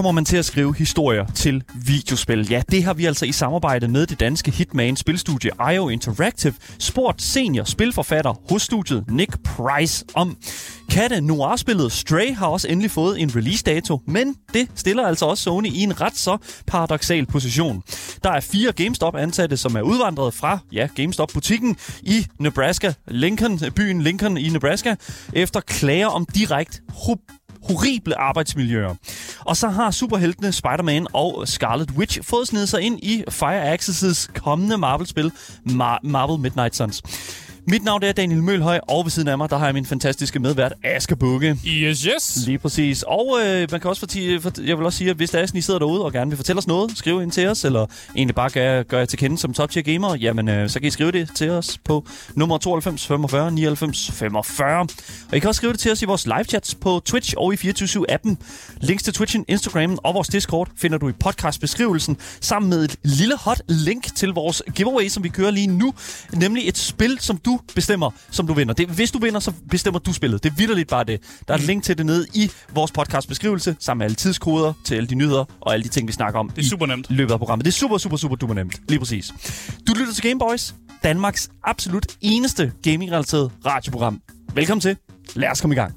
kommer man til at skrive historier til videospil? Ja, det har vi altså i samarbejde med det danske Hitman spilstudie IO Interactive spurgt senior spilforfatter hos studiet Nick Price om. Katte Noir-spillet Stray har også endelig fået en release-dato, men det stiller altså også Sony i en ret så paradoxal position. Der er fire GameStop-ansatte, som er udvandret fra ja, GameStop-butikken i Nebraska, Lincoln, byen Lincoln i Nebraska, efter klager om direkte horrible arbejdsmiljøer. Og så har superheltene Spider-Man og Scarlet Witch fået snedet sig ind i Fire Axis' kommende Marvel-spil Mar- Marvel Midnight Suns. Mit navn er Daniel Mølhøj, og ved siden af mig, der har jeg min fantastiske medvært, Aske Bukke. Yes, yes. Lige præcis. Og øh, man kan også fortælle, for, jeg vil også sige, at hvis der er sådan, I sidder derude og gerne vil fortælle os noget, skriv ind til os, eller egentlig bare gør, gør jer til kende som Top Tier Gamer, jamen øh, så kan I skrive det til os på nummer 92 45 99 45. Og I kan også skrive det til os i vores live chats på Twitch og i 24-7-appen. Links til Twitchen, Instagram og vores Discord finder du i podcastbeskrivelsen, sammen med et lille hot link til vores giveaway, som vi kører lige nu, nemlig et spil, som du bestemmer, som du vinder. Det, hvis du vinder, så bestemmer du spillet. Det er vidderligt bare det. Der er et link til det nede i vores podcast beskrivelse, sammen med alle tidskoder til alle de nyheder og alle de ting, vi snakker om Det er super nemt. i løbet af programmet. Det er super, super, super duper nemt. Lige præcis. Du lytter til Gameboys, Danmarks absolut eneste gaming-relateret radioprogram. Velkommen til. Lad os komme i gang.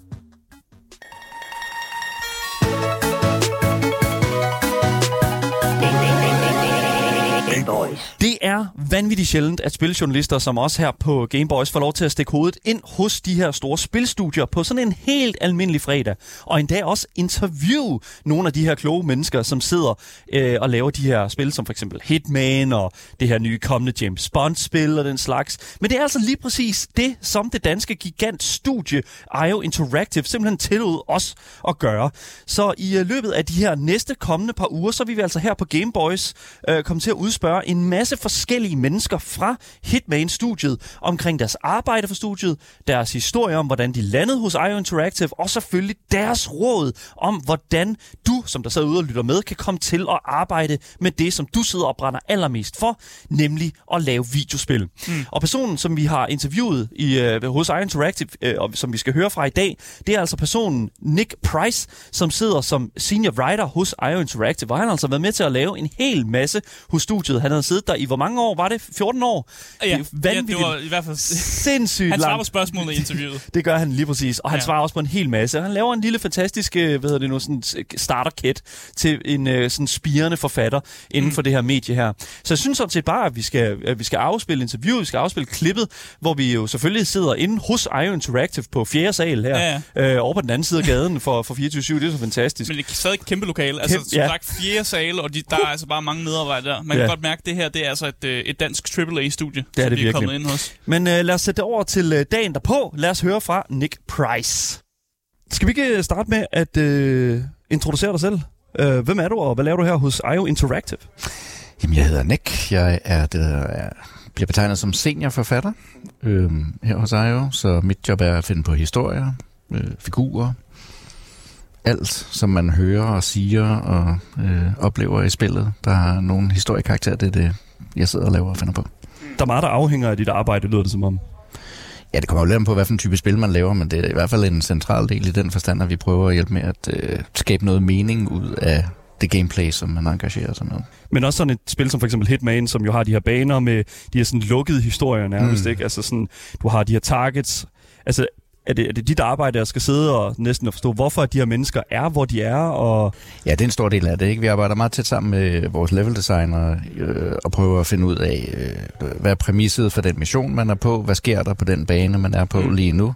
Det er vanvittigt sjældent, at spiljournalister som os her på Gameboys får lov til at stikke hovedet ind hos de her store spilstudier på sådan en helt almindelig fredag. Og endda også interview nogle af de her kloge mennesker, som sidder øh, og laver de her spil, som for eksempel Hitman og det her nye kommende James Bond-spil og den slags. Men det er altså lige præcis det, som det danske gigantstudie IO Interactive simpelthen tillod os at gøre. Så i øh, løbet af de her næste kommende par uger, så vil vi altså her på Gameboys øh, komme til at udspørge en masse forskellige mennesker fra Hitman-studiet omkring deres arbejde for studiet, deres historie om, hvordan de landede hos IO Interactive, og selvfølgelig deres råd om, hvordan du, som der sidder ude og lytter med, kan komme til at arbejde med det, som du sidder og brænder allermest for, nemlig at lave videospil. Mm. Og personen, som vi har interviewet i, øh, hos IO Interactive, øh, og som vi skal høre fra i dag, det er altså personen Nick Price, som sidder som senior writer hos IO Interactive, hvor han har altså været med til at lave en hel masse hos studiet. Han havde siddet der i hvor mange år? Var det 14 år? Ja, det er ja, vanvittigt. det var i hvert fald... sindssygt Han svarer på spørgsmålet i interviewet. Det gør han lige præcis, og han ja. Ja. svarer også på en hel masse. Han laver en lille fantastisk, øh, hvad hedder det nu, sådan starter kit til en øh, sådan spirende forfatter inden mm. for det her medie her. Så jeg synes sådan set bare, at vi skal, at vi skal afspille interviewet, vi skal afspille klippet, hvor vi jo selvfølgelig sidder inde hos IO Interactive på fjerde sal her, Ja, Øh, over på den anden side af gaden for, for 24 Det er så fantastisk. Men det er stadig et kæmpe lokale. Altså, som ja. sagt, fire sale, og de, der er altså bare mange medarbejdere der. Man Ja. kan godt mærke, det her det er altså et, øh, et dansk AAA-studie, Det er som det de er virkelig. kommet ind hos. Men øh, lad os sætte det over til øh, dagen derpå. Lad os høre fra Nick Price. Skal vi ikke øh, starte med at øh, introducere dig selv? Øh, hvem er du, og hvad laver du her hos IO Interactive? Jamen, jeg hedder Nick. Jeg er det, der er, bliver betegnet som seniorforfatter øhm, her hos IO, så mit job er at finde på historier, øh, figurer, alt, som man hører og siger og øh, oplever i spillet, der har nogle historiekarakterer, det er det, jeg sidder og laver og finder på. Der er meget, der afhænger af dit arbejde, lyder det som om. Ja, det kommer jo lidt an på, hvad for en type spil man laver, men det er i hvert fald en central del i den forstand, at vi prøver at hjælpe med at øh, skabe noget mening ud af det gameplay, som man engagerer sig med. Men også sådan et spil som for eksempel Hitman, som jo har de her baner med de her sådan lukkede historier nærmest, Mm. ikke? Altså sådan, du har de her targets. Altså, er det, er det dit arbejde, der skal sidde og næsten at forstå, hvorfor de her mennesker er, hvor de er, og Ja, det er en stor del af det. Ikke? Vi arbejder meget tæt sammen med vores level designer øh, og prøver at finde ud af, øh, hvad er præmisset for den mission, man er på? Hvad sker der på den bane, man er på mm. lige nu?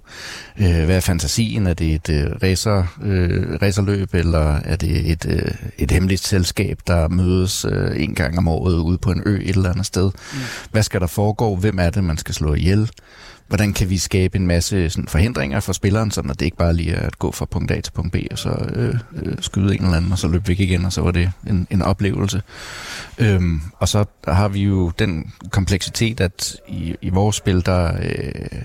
Øh, hvad er fantasien? Er det et øh, racer, øh, racerløb, eller er det et, øh, et hemmeligt selskab, der mødes øh, en gang om året ude på en ø et eller andet sted? Mm. Hvad skal der foregå? Hvem er det, man skal slå ihjel? Hvordan kan vi skabe en masse sådan, forhindringer for spilleren, så det ikke bare lige er at gå fra punkt A til punkt B, og så øh, øh, skyde en eller anden, og så løbe væk igen, og så var det en, en oplevelse. Øhm, og så har vi jo den kompleksitet, at i, i vores spil, der, øh,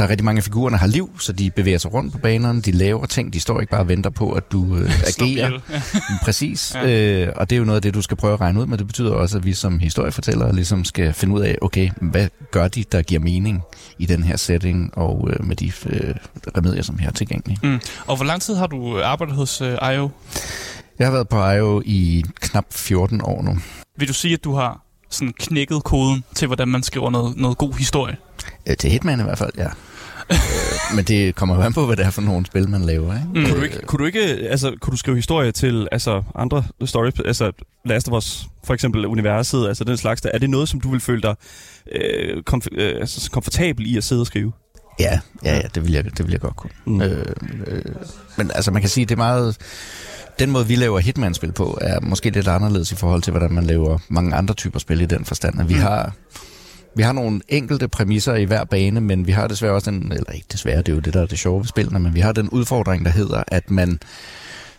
der er rigtig mange af figurerne, der har liv, så de bevæger sig rundt på banerne, de laver ting, de står ikke bare og venter på, at du øh, agerer. Præcis, ja. øh, og det er jo noget af det, du skal prøve at regne ud, men det betyder også, at vi som historiefortællere ligesom skal finde ud af, okay, hvad gør de, der giver mening i den her setting, og øh, med de øh, remedier, som her er tilgængelige. Mm. Og hvor lang tid har du arbejdet hos øh, IO? Jeg har været på IO i knap 14 år nu. Vil du sige, at du har sådan knækket koden til, hvordan man skriver noget, noget god historie? Øh, til Hitman i hvert fald, ja. Øh, men det kommer jo an på, hvad det er for nogle spil, man laver. Ikke? Mm. Kunne du ikke, kunne du ikke altså, kunne du skrive historie til altså, andre stories, altså Last of Us, for eksempel universet, altså den slags der. Er det noget, som du vil føle dig øh, komf- øh, altså, komfortabel i at sidde og skrive? Ja, ja, ja det, vil jeg, det vil jeg godt kunne. Mm. Mm. Øh, øh, men altså, man kan sige, det er meget... Den måde, vi laver Hitman-spil på, er måske lidt anderledes i forhold til, hvordan man laver mange andre typer spil i den forstand. At vi har... Vi har nogle enkelte præmisser i hver bane, men vi har desværre også den, eller ikke desværre, det er jo det, der er det sjove ved spillene, men vi har den udfordring, der hedder, at man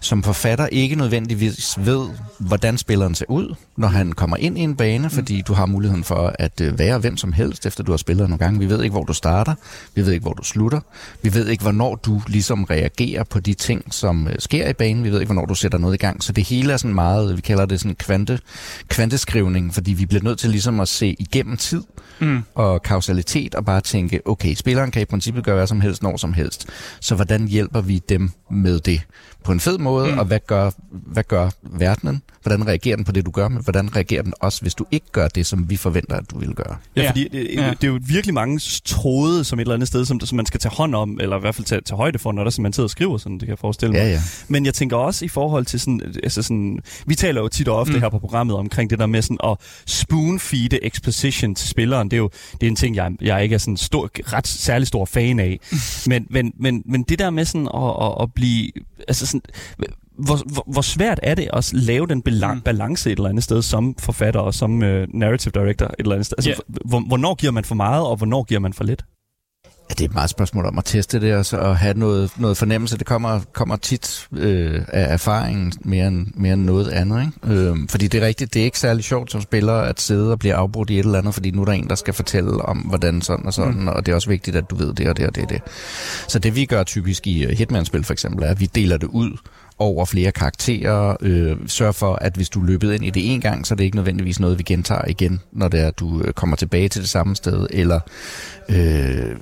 som forfatter ikke nødvendigvis ved, hvordan spilleren ser ud, når han kommer ind i en bane, fordi du har muligheden for at øh, være hvem som helst, efter du har spillet nogle gange. Vi ved ikke, hvor du starter, vi ved ikke, hvor du slutter, vi ved ikke, hvornår du ligesom reagerer på de ting, som øh, sker i banen, vi ved ikke, hvornår du sætter noget i gang. Så det hele er sådan meget, vi kalder det sådan kvante, kvanteskrivning, fordi vi bliver nødt til ligesom at se igennem tid Mm. og kausalitet og bare tænke, okay, spilleren kan i princippet gøre hvad som helst, når som helst. Så hvordan hjælper vi dem med det på en fed måde, Mm. og hvad gør, hvad gør verdenen? Hvordan reagerer den på det, du gør, men hvordan reagerer den også, hvis du ikke gør det, som vi forventer, at du vil gøre? Ja, Ja. fordi det, Ja. det er jo virkelig mange tråde som et eller andet sted, som, som man skal tage hånd om, eller i hvert fald tage, tage højde for, når der man sidder og skriver sådan, det kan jeg forestille mig. Ja, ja. Men jeg tænker også i forhold til sådan, altså sådan, vi taler jo tit og ofte Mm. mm. her på programmet omkring det der med sådan at spoon-feede exposition til spilleren. Det er jo det er en ting, jeg, jeg ikke er sådan stor, ret særlig stor fan af. men, men, men, men det der med sådan at, at, at blive, altså sådan, hvor, hvor, hvor svært er det at lave den Mm. balance et eller andet sted som forfatter og som uh, narrative director et eller andet sted? Altså, yeah. hvor, hvornår giver man for meget, og hvornår giver man for lidt? Ja, det er et meget spørgsmål om at teste det, og så at have noget, noget fornemmelse. Det kommer, kommer tit øh, af erfaringen mere end, mere end noget andet. Ikke? Øh, fordi det er rigtigt, det er ikke særlig sjovt som spiller at sidde og blive afbrudt i et eller andet, fordi nu er der en, der skal fortælle om, hvordan sådan og sådan, mm. og det er også vigtigt, at du ved det og det og det og det. Så det vi gør typisk i øh, Hitman-spil for eksempel, er, at vi deler det ud over flere karakterer. Øh, sørg for, at hvis du løbet ind i det en gang, så er det ikke nødvendigvis noget, vi gentager igen, når det er, du øh, kommer tilbage til det samme sted, eller øh,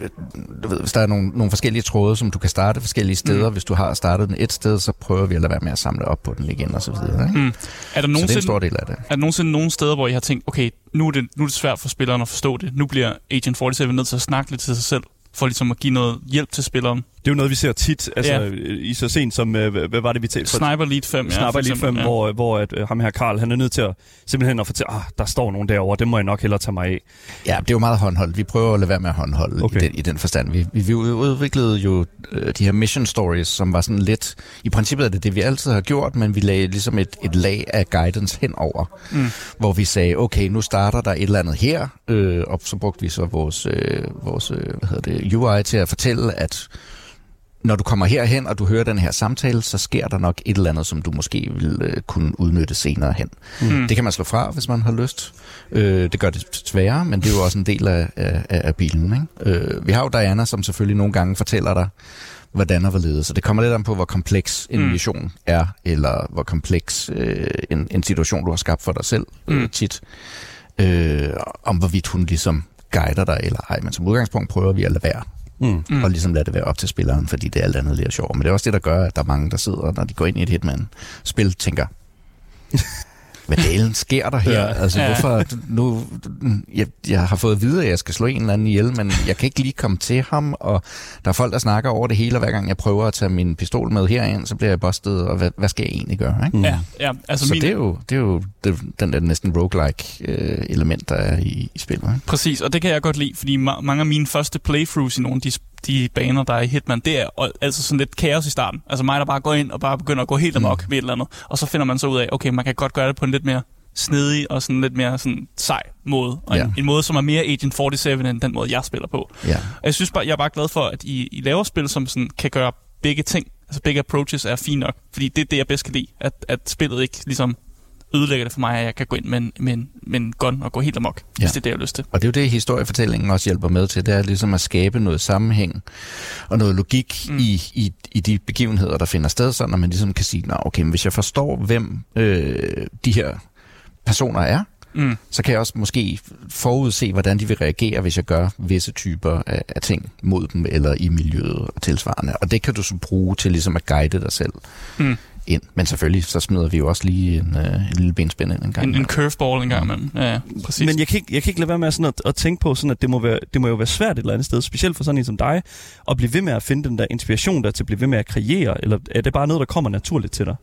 du ved, hvis der er nogle, nogle forskellige tråde, som du kan starte forskellige steder. Mm. Hvis du har startet den et sted, så prøver vi at lade være med at samle op på den igen og så videre. Ikke? Mm. Er der Så det er en nogensinde, stor del af det. er der nogensinde nogle steder, hvor I har tænkt, okay, nu er, det, nu er det svært for spilleren at forstå det. Nu bliver Agent 47 nødt til at snakke lidt til sig selv, for ligesom at give noget hjælp til spilleren. Det er jo noget, vi ser tit, altså Ja. i så sent som, øh, hvad var det, vi talte Sniper Elite 5, ja. Lige eksempel, fem, ja. hvor, hvor at, øh, ham her Karl, han er nødt til at simpelthen at fortælle, ah, der står nogen derovre, det må jeg nok hellere tage mig af. Ja, det er jo meget håndholdt. Vi prøver at lade være med at håndholde okay. Okay. i, den, i den forstand. Vi, vi, vi udviklede jo øh, de her mission stories, som var sådan lidt... I princippet er det det, vi altid har gjort, men vi lagde ligesom et, et lag af guidance henover, Mm. hvor vi sagde, okay, nu starter der et eller andet her, øh, og så brugte vi så vores, øh, vores øh, hvad hedder det, UI til at fortælle, at når du kommer herhen, og du hører den her samtale, så sker der nok et eller andet, som du måske vil øh, kunne udnytte senere hen. Mm. Det kan man slå fra, hvis man har lyst. Øh, det gør det sværere, men det er jo også en del af, af, af bilen. Ikke? Øh, vi har jo Diana, som selvfølgelig nogle gange fortæller dig, hvordan og hvorledes. Så det kommer lidt an på, hvor kompleks en Mm. mission er, eller hvor kompleks øh, en, en situation, du har skabt for dig selv Mm. øh, tit. Øh, om hvorvidt hun ligesom guider dig eller ej. Men som udgangspunkt prøver vi at lade være. Mm. Mm. Og ligesom lade det være op til spilleren, fordi det er alt andet lidt sjovt. Men det er også det, der gør, at der er mange, der sidder, når de går ind i et Hitman-spil, tænker, hvad delen sker der her? Ja. Altså, hvorfor... Nu, jeg, jeg har fået at vide, at jeg skal slå en eller anden ihjel, men jeg kan ikke lige komme til ham, og der er folk, der snakker over det hele, og hver gang jeg prøver at tage min pistol med herind, så bliver jeg bustet, og hvad, hvad skal jeg egentlig gøre? Ikke? Ja, ja, altså Så min, det er jo, det er jo det, den der næsten roguelike øh, element, der er i, i spillet. Ikke? Præcis, og det kan jeg godt lide, fordi ma- mange af mine første playthroughs i nogle af de, de baner, der er i Hitman, det er al- altså sådan lidt kaos i starten. Altså mig, der bare går ind og bare begynder at gå helt amok mm. med et eller andet. Og så finder man så ud af, okay, man kan godt gøre det på en lidt mere snedig og sådan lidt mere sådan sej måde. Og Ja. en, en måde, som er mere Agent 47 end den måde, jeg spiller på. Ja. Og jeg synes bare, jeg er bare glad for, at I, I laver spil, som sådan kan gøre begge ting. Altså begge approaches er fint nok. Fordi det er det, jeg bedst kan lide. At, at spillet ikke ligesom ødelægger det for mig, at jeg kan gå ind med en, med en, med en gun og gå helt amok, ja. hvis det er det, jeg har lyst til. Og det er jo det, historiefortællingen også hjælper med til, det er ligesom at skabe noget sammenhæng og noget logik mm. i, i, i de begivenheder, der finder sted, så når man ligesom kan sige, okay, men hvis jeg forstår, hvem øh, de her personer er, mm. så kan jeg også måske forudse, hvordan de vil reagere, hvis jeg gør visse typer af, af ting mod dem, eller i miljøet og tilsvarende. Og det kan du så bruge til ligesom at guide dig selv. Mm ind. Men selvfølgelig, så smider vi jo også lige en, øh, en lille benspænd ind en gang. En, en curveball en gang imellem. Ja, præcis. Men jeg kan, ikke, jeg kan ikke lade være med sådan at, at tænke på, sådan at det må, være, det må jo være svært et eller andet sted, specielt for sådan en som dig, at blive ved med at finde den der inspiration der til at blive ved med at kreere, eller er det bare noget, der kommer naturligt til dig?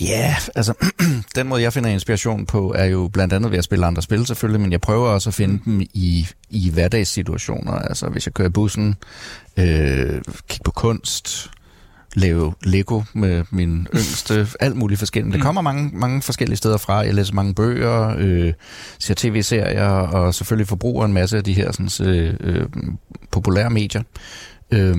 Ja, yeah, altså den måde, jeg finder inspiration på, er jo blandt andet ved at spille andre spil selvfølgelig, men jeg prøver også at finde dem i, i hverdagssituationer. Altså hvis jeg kører i bussen, øh, kigge på kunst, lave Lego med min yngste, alt muligt forskelligt. Det mm. kommer mange, mange forskellige steder fra. Jeg læser mange bøger, øh, ser tv-serier og selvfølgelig forbruger en masse af de her sådan, øh, øh, populære medier. Øh,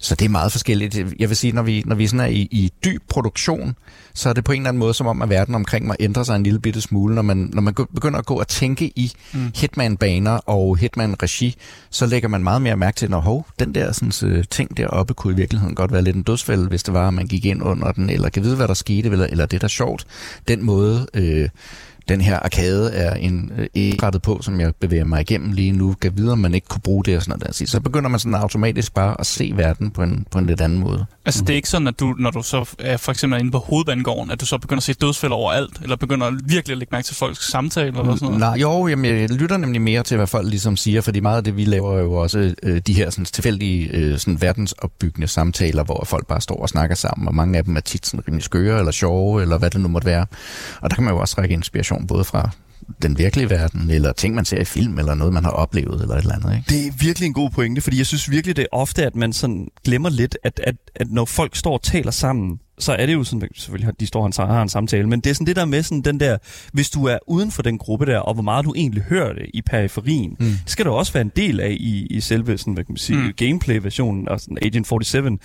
så det er meget forskelligt. Jeg vil sige, når vi, når vi sådan er i, i dyb produktion, så er det på en eller anden måde som om, at verden omkring mig ændrer sig en lille bitte smule. Når man, når man begynder at gå og tænke i mm. Hitman-baner og Hitman-regi, så lægger man meget mere mærke til, at hov, den der sådan, ting deroppe kunne i virkeligheden godt være lidt en dødsfælde, hvis det var, at man gik ind under den, eller kan vide, hvad der skete, eller, eller det der er sjovt. Den måde... Øh, den her arkade er en øh, rettet på, som jeg bevæger mig igennem lige nu, kan videre, man ikke kunne bruge det og sådan noget. Der. Så begynder man sådan automatisk bare at se verden på en, på en lidt anden måde. Altså det er ikke sådan, at du, når du så er for eksempel inde på hovedbanegården, at du så begynder at se dødsfælde overalt, eller begynder virkelig at lægge mærke til folks samtaler eller sådan noget? Nej, jo, jamen, jeg lytter nemlig mere til, hvad folk ligesom siger, fordi meget af det, vi laver er jo også øh, de her sådan, tilfældige øh, sådan, verdensopbyggende samtaler, hvor folk bare står og snakker sammen, og mange af dem er tit sådan rimelig skøre eller sjove, eller hvad det nu måtte være. Og der kan man jo også række inspiration inspiration både fra den virkelige verden, eller ting, man ser i film, eller noget, man har oplevet, eller et eller andet. Ikke? Det er virkelig en god pointe, fordi jeg synes virkelig, det er ofte, at man sådan glemmer lidt, at, at, at når folk står og taler sammen, så er det jo sådan, selvfølgelig de står og har en samtale, men det er sådan det der med sådan den der, hvis du er uden for den gruppe der, og hvor meget du egentlig hører det i periferien, mm. det skal du også være en del af i, i selve sådan, hvad kan man sige, mm. gameplay-versionen af sådan Agent 47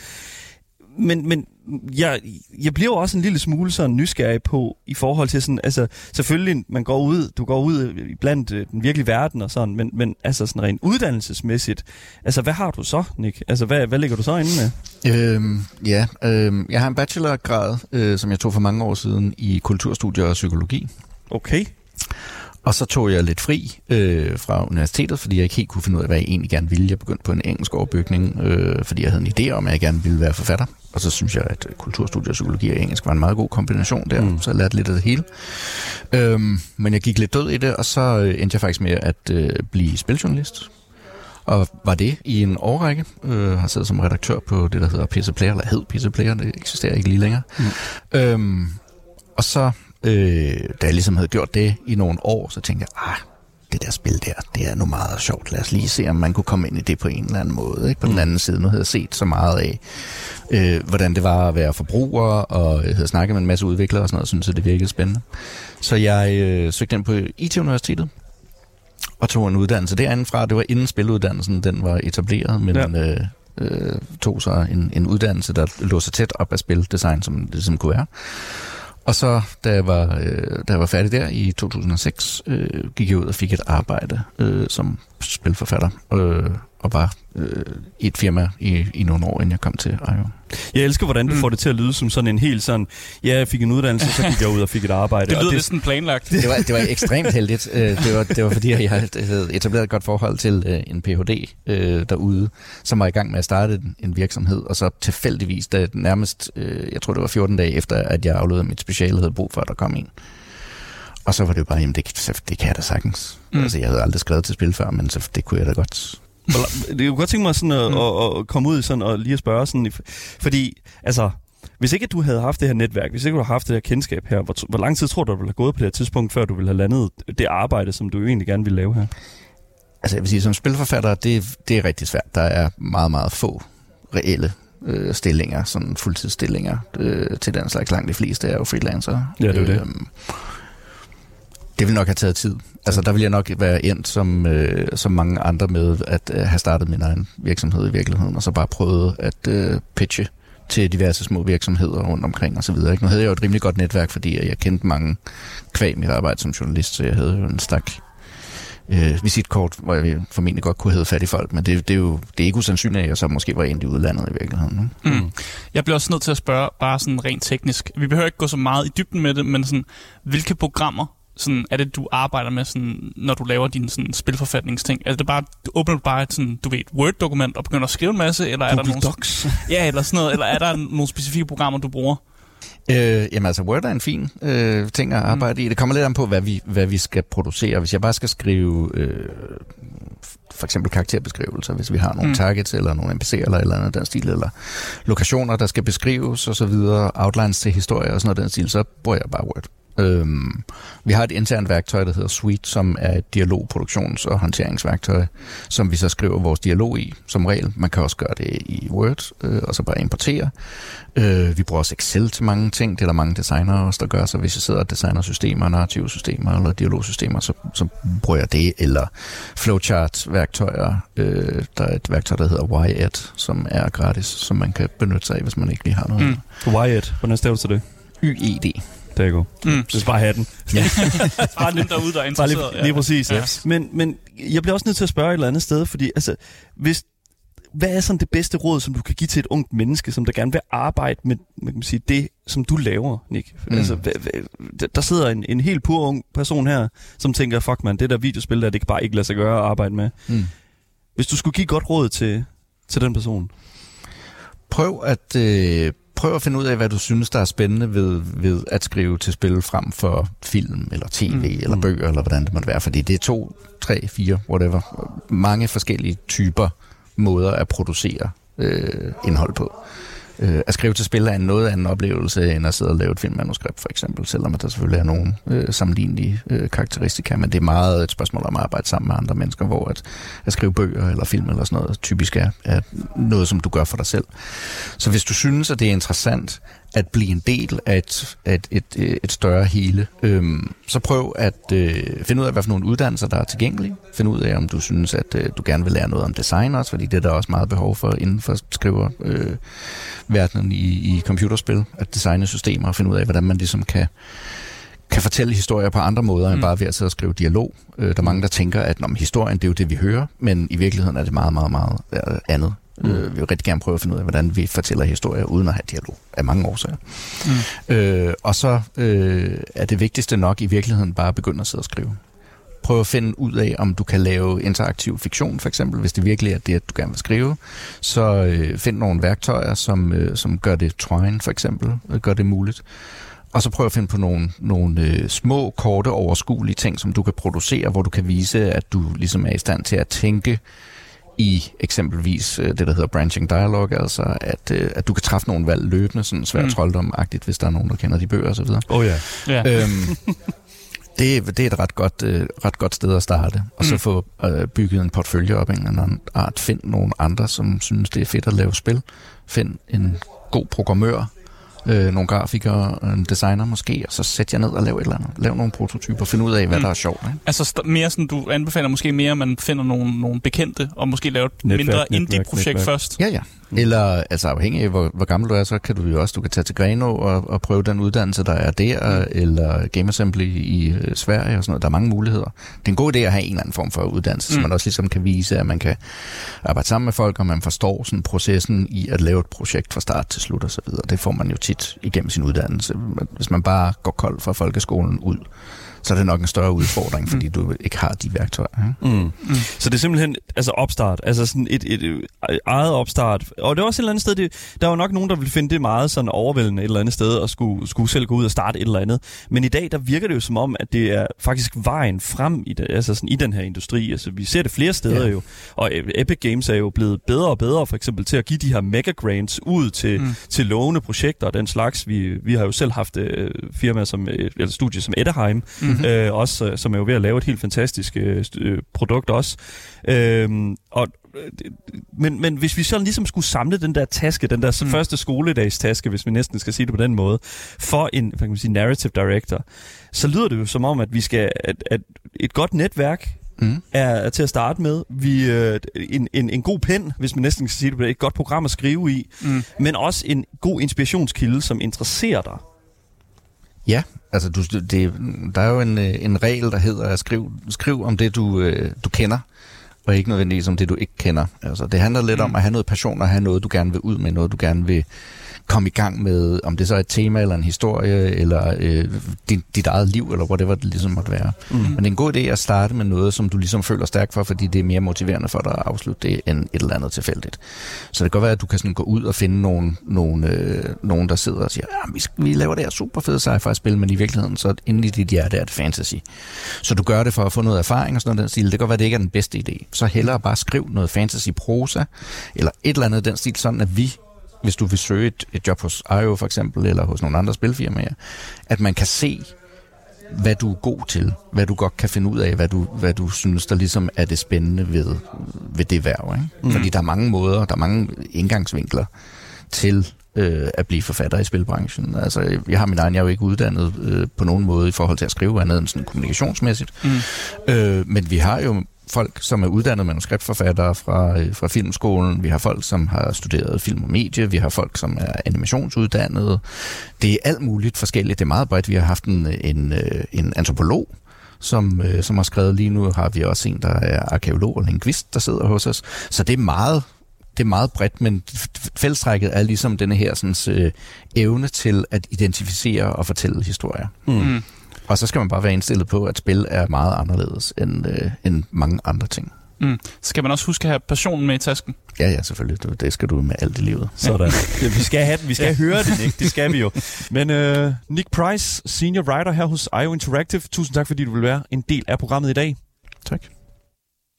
men, men jeg, jeg bliver jo også en lille smule sådan nysgerrig på, i forhold til sådan, altså selvfølgelig, man går ud, du går ud blandt øh, den virkelige verden og sådan, men, men altså sådan rent uddannelsesmæssigt, altså hvad har du så, Nick? Altså hvad, hvad ligger du så inde med? Øhm, ja, øhm, jeg har en bachelorgrad, øh, som jeg tog for mange år siden i kulturstudier og psykologi. Okay. Og så tog jeg lidt fri øh, fra universitetet, fordi jeg ikke helt kunne finde ud af, hvad jeg egentlig gerne ville. Jeg begyndte på en engelsk overbygning, øh, fordi jeg havde en idé om, at jeg gerne ville være forfatter. Og så synes jeg, at kulturstudier, psykologi og engelsk var en meget god kombination der, mm. så jeg lærte lidt af det hele. Øhm, men jeg gik lidt død i det, og så øh, endte jeg faktisk med at øh, blive spiljournalist. Og var det i en årrække. Øh, har siddet som redaktør på det, der hedder PC Player, eller hed PC Player, det eksisterer ikke lige længere. Mm. Øhm, og så Øh, da jeg ligesom havde gjort det i nogle år, så tænkte jeg, ah, det der spil der, det er nu meget sjovt. Lad os lige se, om man kunne komme ind i det på en eller anden måde. Ikke? På mm. den anden side, nu havde jeg set så meget af, øh, hvordan det var at være forbruger, og jeg havde snakket med en masse udviklere og sådan noget, og syntes, at det virkede spændende. Så jeg øh, søgte ind på IT-universitetet, og tog en uddannelse derindefra. Det var inden spiluddannelsen, den var etableret, men ja. øh, øh, tog så en, en uddannelse, der lå så tæt op af spildesign, som det ligesom kunne være. Og så, da jeg var, øh, da jeg var færdig der i 2006, øh, gik jeg ud og fik et arbejde øh, som spilforfatter, øh, og var øh, i et firma i, i nogle år, inden jeg kom til IO. Jeg elsker, hvordan du mm. får det til at lyde som sådan en helt sådan, ja, jeg fik en uddannelse, så gik jeg ud og fik et arbejde. det lyder det, næsten planlagt. Det var, det var ekstremt heldigt. Øh, det var, det var fordi, jeg havde etableret et godt forhold til øh, en Ph.D. Øh, derude, som var i gang med at starte en virksomhed, og så tilfældigvis, da nærmest, jeg tror det var 14 dage efter, at jeg afleverede mit speciale, havde brug for, at der kom en. Og så var det jo bare, jamen det, det kan jeg da sagtens. Mm. Altså, jeg havde aldrig skrevet til spil før, men så, det kunne jeg da godt det kunne godt tænke mig sådan at, mm. at, at komme ud sådan og lige at spørge sådan, fordi altså, hvis ikke du havde haft det her netværk, hvis ikke du havde haft det her kendskab her, hvor, hvor lang tid tror du, du ville have gået på det her tidspunkt, før du ville have landet det arbejde, som du egentlig gerne ville lave her? Altså jeg vil sige, som spilforfatter, det, det er rigtig svært. Der er meget, meget få reelle øh, stillinger, sådan fuldtidsstillinger øh, til den slags. Langt de fleste er jo freelancer. Ja, det er det. Øh, det vil nok have taget tid. Altså, der vil jeg nok være endt som, øh, som mange andre med at øh, have startet min egen virksomhed i virkeligheden, og så bare prøvet at øh, pitche til diverse små virksomheder rundt omkring osv. Nu havde jeg jo et rimelig godt netværk, fordi jeg kendte mange kvæg mit arbejde som journalist, så jeg havde jo en stak øh, visitkort, hvor jeg formentlig godt kunne have fat i folk, men det, det er jo det er ikke usandsynligt, at jeg så måske var ind i udlandet i virkeligheden. Mm. Mm. Jeg bliver også nødt til at spørge, bare sådan rent teknisk. Vi behøver ikke gå så meget i dybden med det, men sådan, hvilke programmer sådan, er det, du arbejder med, sådan, når du laver dine sådan, spilforfatningsting? Er det bare, du åbner du bare et sådan, du ved, Word-dokument og begynder at skrive en masse? Eller er Google der nogle, Docs. Ja, eller sådan noget. Eller er der nogle specifikke programmer, du bruger? Øh, jamen altså, Word er en fin øh, ting at arbejde mm. i. Det kommer lidt an på, hvad vi, hvad vi skal producere. Hvis jeg bare skal skrive øh, for eksempel karakterbeskrivelser, hvis vi har nogle mm. targets eller nogle NPC'er eller eller andet den stil, eller lokationer, der skal beskrives og så videre, outlines til historie og sådan noget den stil, så bruger jeg bare Word. Øhm, vi har et internt værktøj, der hedder Suite, som er et dialogproduktions- og håndteringsværktøj, som vi så skriver vores dialog i, som regel. Man kan også gøre det i Word, øh, og så bare importere. Øh, vi bruger også Excel til mange ting. Det er der mange designere også, der gør. Så hvis jeg sidder og designer systemer, narrative systemer eller dialogsystemer, så, så bruger jeg det. Eller flowchart-værktøjer. Øh, der er et værktøj, der hedder YAD, som er gratis, som man kan benytte sig af, hvis man ikke lige har noget. Mm. Wyatt, hvordan staves til det? YED. Der er god. Mm. Så bare have den. bare dem derude, der er Bare interesseret. lige, lige præcis. Ja. Men, men jeg bliver også nødt til at spørge et eller andet sted, fordi altså, hvis, hvad er sådan det bedste råd, som du kan give til et ungt menneske, som der gerne vil arbejde med man kan sige, det, som du laver, Nick? Mm. Altså, hvad, hvad, der sidder en, en helt pur ung person her, som tænker, fuck man, det der videospil der, det kan bare ikke lade sig gøre at arbejde med. Mm. Hvis du skulle give godt råd til, til den person. Prøv at, øh, prøv at finde ud af, hvad du synes, der er spændende ved, ved at skrive til spil frem for film, eller tv, mm. eller bøger, eller hvordan det måtte være. Fordi det er to, tre, fire, whatever. Mange forskellige typer måder at producere øh, indhold på. Øh, at skrive til spil er en noget anden en oplevelse, end at sidde og lave et filmmanuskript, for eksempel, selvom der selvfølgelig er nogle øh, sammenlignelige øh, karakteristika, men det er meget et spørgsmål om at arbejde sammen med andre mennesker, hvor at, at skrive bøger eller film eller sådan noget typisk er, er noget, som du gør for dig selv. Så hvis du synes, at det er interessant at blive en del af et, et, et, et større hele, øhm, så prøv at øh, finde ud af, hvad for nogle uddannelser, der er tilgængelige. Find ud af, om du synes, at øh, du gerne vil lære noget om design også, fordi det er der også meget behov for inden for skriver øh, verdenen i, i computerspil, at designe systemer og finde ud af, hvordan man ligesom kan kan fortælle historier på andre måder, end mm. bare ved at sidde og skrive dialog. Øh, der er mange, der tænker, at når historien, det er jo det, vi hører, men i virkeligheden er det meget, meget, meget øh, andet. Mm. Øh, vi vil rigtig gerne prøve at finde ud af, hvordan vi fortæller historier uden at have dialog af mange årsager. Mm. Øh, og så øh, er det vigtigste nok i virkeligheden bare at begynde at sidde og skrive. Prøv at finde ud af, om du kan lave interaktiv fiktion, for eksempel, hvis det virkelig er det, du gerne vil skrive. Så øh, find nogle værktøjer, som, øh, som gør det Twine, for eksempel, øh, gør det muligt. Og så prøv at finde på nogle, nogle øh, små, korte, overskuelige ting, som du kan producere, hvor du kan vise, at du ligesom er i stand til at tænke i eksempelvis øh, det, der hedder branching dialogue, altså at, øh, at du kan træffe nogle valg løbende, sådan svært mm. troldom-agtigt, hvis der er nogen, der kender de bøger osv. Åh oh, ja. Ja. Øhm, det, det er et ret godt, øh, ret godt sted at starte, og så Mm. få øh, bygget en portfølje op en eller anden art. Find nogle andre, som synes, det er fedt at lave spil. Find en god programmør, øh, nogle grafikere, en designer måske, og så sæt jer ned og lav et eller andet. Lav nogle prototyper, find ud af, hvad Mm. der er sjovt. Ikke? Altså st- mere sådan, du anbefaler måske mere, at man finder nogle, nogle bekendte, og måske lave et Netværk, mindre indie-projekt først. Ja, ja. Eller altså afhængig af, hvor, hvor gammel du er, så kan du jo også, du kan tage til Greno og, og prøve den uddannelse, der er der, mm. eller Game Assembly i øh, Sverige og sådan noget. Der er mange muligheder. Det er en god idé at have en eller anden form for uddannelse, mm. så Mm. man også ligesom kan vise, at man kan arbejde sammen med folk, og man forstår sådan processen i at lave et projekt fra start til slut og så videre. Det får man jo tit igennem sin uddannelse. Hvis man bare går kold fra folkeskolen ud, så er det nok en større udfordring, fordi du ikke har de værktøjer. Ikke? Mm. Mm. Så det er simpelthen altså opstart, altså sådan et, et, et eget opstart. Og det er også et eller andet sted, det, der er jo nok nogen, der vil finde det meget sådan overvældende et eller andet sted, og skulle, skulle selv gå ud og starte et eller andet. Men i dag, der virker det jo som om, at det er faktisk vejen frem i, det, altså sådan i den her industri. Altså vi ser det flere steder Ja. ja. jo, og Epic Games er jo blevet bedre og bedre, for eksempel til at give de her mega grants ud til, Mm. mm. til lovende projekter og den slags. Vi, vi har jo selv haft øh, firmaer som, øh, eller studier som Edeheim, Mhm. øh, også, øh, som er jo ved at lave et helt fantastisk øh, øh, produkt også. Øhm, og, øh, det- men, men hvis vi så ligesom skulle samle den der taske, den der Mm. første skoledagstaske, hvis vi næsten skal sige det på den måde, for en hvad kan man sige, narrative director, så lyder det jo som om, at vi skal at, at et godt netværk, mm. er til at starte med. Vi, øh, en, en, en god pen, hvis man næsten kan sige det, et godt program at skrive i, mm. men også en god inspirationskilde, som interesserer dig. Ja, altså du, det, der er jo en, øh, en regel, der hedder at skrive, skriv om det, du, øh, du kender, og ikke nødvendigvis om det, du ikke kender. Altså, det handler lidt mm. om at have noget passion og have noget, du gerne vil ud med, noget, du gerne vil komme i gang med, om det så er et tema eller en historie, eller øh, dit, dit eget liv, eller whatever det ligesom måtte være. Mm. Men det er en god idé at starte med noget, som du ligesom føler stærkt for, fordi det er mere motiverende for dig at afslutte det, end et eller andet tilfældigt. Så det kan godt være, at du kan sådan gå ud og finde nogen, nogen, øh, nogen der sidder og siger, ja, vi, vi laver det her super fede sci-fi-spil, men i virkeligheden, så inde i dit hjerte er det fantasy. Så du gør det for at få noget erfaring og sådan noget den stil. Det kan godt være, at det ikke er den bedste idé. Så hellere bare skriv noget fantasy-prosa, eller et eller andet den stil, sådan at vi hvis du vil søge et, et job hos IO for eksempel, eller hos nogle andre spilfirmaer, at man kan se, hvad du er god til, hvad du godt kan finde ud af, hvad du, hvad du synes, der ligesom er det spændende ved, ved det værv. Ikke? Mm. Fordi der er mange måder, der er mange indgangsvinkler til øh, at blive forfatter i spilbranchen. Altså, jeg har min egen, jeg er jo ikke uddannet øh, på nogen måde i forhold til at skrive andet end sådan kommunikationsmæssigt. Mm. Øh, men vi har jo folk, som er uddannede manuskriptforfattere fra, øh, fra filmskolen, vi har folk, som har studeret film og medie, vi har folk, som er animationsuddannede. Det er alt muligt forskelligt, det er meget bredt. Vi har haft en, en, øh, en antropolog, som, øh, som har skrevet lige nu, har vi også en, der er arkeolog og linguist, der sidder hos os. Så det er meget det er meget bredt, men fællestrækket er ligesom denne her sådan, øh, evne til at identificere og fortælle historier. Mm. Og så skal man bare være indstillet på, at spil er meget anderledes end, øh, end mange andre ting. Mm. Skal man også huske at have passionen med i tasken? Ja, ja, selvfølgelig. Det skal du med alt i livet. Sådan. Ja, vi skal have den. Vi skal ja. høre det, Nick. Det skal vi jo. Men uh, Nick Price, senior writer her hos IO Interactive. Tusind tak, fordi du vil være en del af programmet i dag. Tak.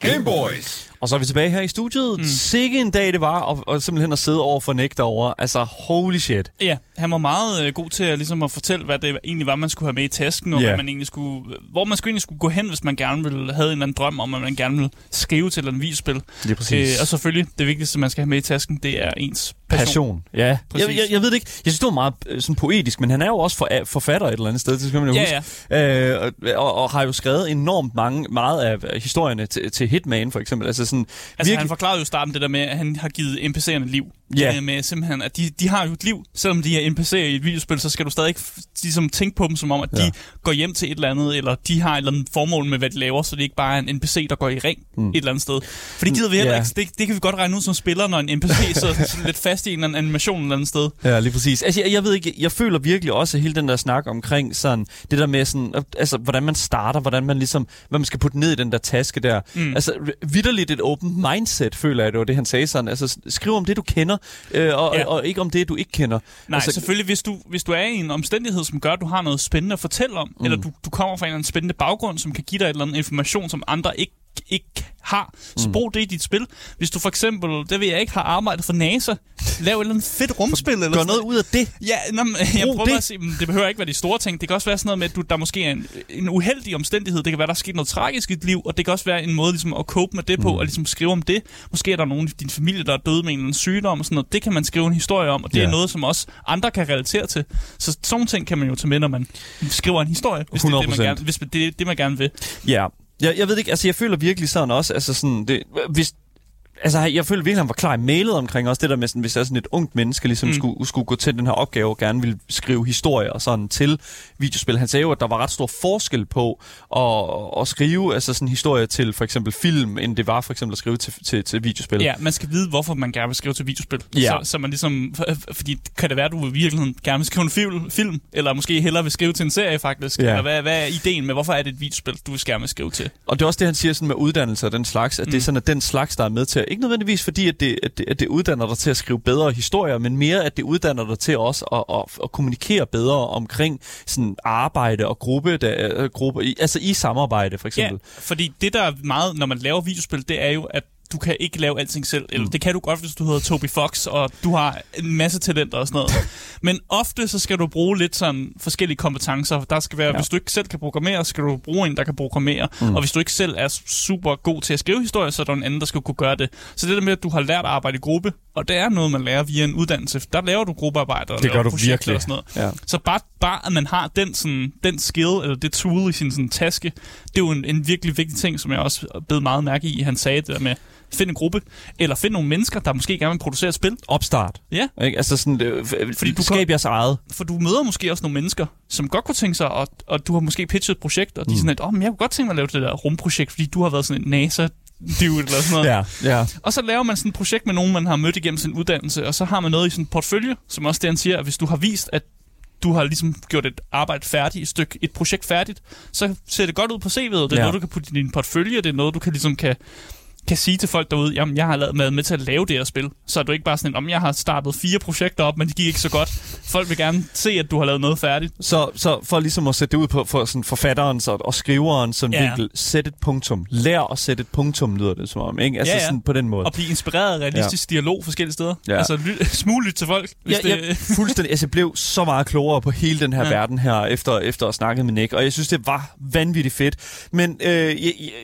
Gameboys! Og så er vi tilbage her i studiet. Mm. Sikke en dag det var, og, og simpelthen at sidde over for Nick derovre. Altså, holy shit. Ja, han var meget øh, god til at, ligesom at fortælle, hvad det egentlig var, man skulle have med i tasken, og yeah. hvad man egentlig skulle, hvor man skulle egentlig skulle gå hen, hvis man gerne ville have en eller anden drøm om, at man gerne ville skrive til en videospil. Det er præcis. Øh, og selvfølgelig, det vigtigste, man skal have med i tasken, det er ens passion. passion. Ja, præcis. Jeg, jeg, jeg ved det ikke. Jeg synes, det var meget øh, sådan poetisk, men han er jo også for, forfatter et eller andet sted, det skal man jo ja, huske. Ja. Øh, og, og, har jo skrevet enormt mange, meget af historierne til, til Hitman, for eksempel. Altså, sådan, altså virkelig... han forklarede jo starten det der med, at han har givet NPC'erne liv. Ja. Med simpelthen, at de, de har jo et liv. Selvom de er NPC'er i et videospil, så skal du stadig ligesom, tænke på dem som om, at ja. de går hjem til et eller andet, eller de har et eller andet formål med, hvad de laver, så det er ikke bare en NPC, der går i ring mm. et eller andet sted. For det gider vi heller ja. ikke. Det, det kan vi godt regne ud som spiller, når en NPC så, lidt fast i en animation et eller andet sted. Ja, lige præcis. Altså, jeg, jeg ved ikke, jeg føler virkelig også hele den der snak omkring sådan, det der med sådan, altså, hvordan man starter, hvordan man ligesom, hvad man skal putte ned i den der taske der. Mm. Altså, vidderligt et open mindset, føler jeg, det var det, han sagde sådan. Altså, skriv om det, du kender, øh, og, ja. og, og ikke om det, du ikke kender. Nej, altså, selvfølgelig, hvis du, hvis du er i en omstændighed, som gør, at du har noget spændende at fortælle om, mm. eller du, du kommer fra en eller anden spændende baggrund, som kan give dig et eller andet information, som andre ikke ikke har, så mm. brug det i dit spil. Hvis du for eksempel, det ved jeg ikke, har arbejdet for NASA, lav et eller andet fedt rumspil. Eller Gør noget ud af det. Ja, nå, jeg prøver det. at sige, det behøver ikke være de store ting. Det kan også være sådan noget med, at du, der måske er en, en uheldig omstændighed. Det kan være, der er sket noget tragisk i dit liv, og det kan også være en måde ligesom, at cope med det på, mm. og ligesom skrive om det. Måske er der nogen i din familie, der er døde med en eller anden sygdom, og sådan noget. Det kan man skrive en historie om, og det ja. er noget, som også andre kan relatere til. Så sådan ting kan man jo tage med, når man skriver en historie, hvis 100%. det er det, man gerne, hvis det, er det, man gerne vil. Ja, jeg, jeg ved ikke, altså jeg føler virkelig sådan også, altså sådan, det, hvis, Altså, jeg føler virkelig, han var klar i mailet omkring også det der med, sådan, hvis jeg er sådan et ungt menneske, ligesom mm. skulle, skulle gå til den her opgave og gerne ville skrive historier og sådan til videospil. Han sagde jo, at der var ret stor forskel på at, at skrive altså sådan historier til for eksempel film, end det var for eksempel at skrive til, til, til videospil. Ja, man skal vide, hvorfor man gerne vil skrive til videospil. Ja. Så, så man ligesom, fordi kan det være, at du i virkeligheden gerne vil skrive en film, film eller måske hellere vil skrive til en serie faktisk? Ja. Eller hvad, hvad er ideen med, hvorfor er det et videospil, du vil gerne skrive til? Og det er også det, han siger sådan med uddannelse og den slags, at mm. det er sådan, at den slags, der er med til Øh, ikke nødvendigvis fordi, at det, at, det, at det uddanner dig til at skrive bedre historier, men mere, at det uddanner dig til også at, at, at kommunikere bedre omkring sådan arbejde og gruppe, der, øh, gruppe altså i samarbejde for eksempel. Ja, fordi det der er meget, når man laver videospil, det er jo, at du kan ikke lave alting selv. Eller mm. det kan du godt, hvis du hedder Toby Fox, og du har en masse talenter og sådan noget. Men ofte så skal du bruge lidt sådan forskellige kompetencer. Der skal være, ja. hvis du ikke selv kan programmere, skal du bruge en, der kan programmere. Mm. Og hvis du ikke selv er super god til at skrive historier, så er der en anden, der skal kunne gøre det. Så det der med, at du har lært at arbejde i gruppe, Og det er noget, man lærer via en uddannelse. Der laver du gruppearbejde og Det gør du virkelig. og sådan noget. Ja. Så bare, bare at man har den, sådan, den skill, eller det tool i sin sådan, taske, det er jo en, en virkelig vigtig ting, som jeg også bed meget mærke i. Han sagde det der med, find en gruppe, eller find nogle mennesker, der måske gerne vil producere et spil. Opstart. Ja, Ikke? Altså sådan, øh, Fordi fordi du du skab kan- jeres eget. for du møder måske også nogle mennesker, som godt kunne tænke sig, og, og du har måske pitchet et projekt, og de er sådan lidt, åh, oh, men jeg kunne godt tænke mig at lave det der rumprojekt, fordi du har været sådan en NASA dude eller sådan noget. Ja, ja. Og så laver man sådan et projekt med nogen, man har mødt igennem sin uddannelse, og så har man noget i sin portfølje, som også det, han siger, at hvis du har vist, at du har ligesom gjort et arbejde færdigt, et, stykke, et projekt færdigt, så ser det godt ud på CV'et. Det er Ja. noget, du kan putte i din portfølje, det er noget, du kan ligesom kan, kan sige til folk derude, jamen jeg har lavet, været med til at lave det her spil. Så er du ikke bare sådan, om jeg har startet fire projekter op, men de gik ikke så godt. Folk vil gerne se, at du har lavet noget færdigt. Så, så for ligesom at sætte det ud på for sådan forfatteren og, og skriveren som Ja. vinkel, sæt et punktum. Lær at sætte et punktum, lyder det som om. Ikke? Altså Ja, ja. sådan på den måde. Og blive inspireret af realistisk ja. dialog forskellige steder. Ja. Ja. Altså ly- smuglyt til folk. Hvis Ja, det, jeg, fuldstændig. Altså, jeg blev så meget klogere på hele den her ja. Ja. verden her, efter, efter at have snakket med Nick, og jeg synes, det var vanvittigt fedt. Men øh,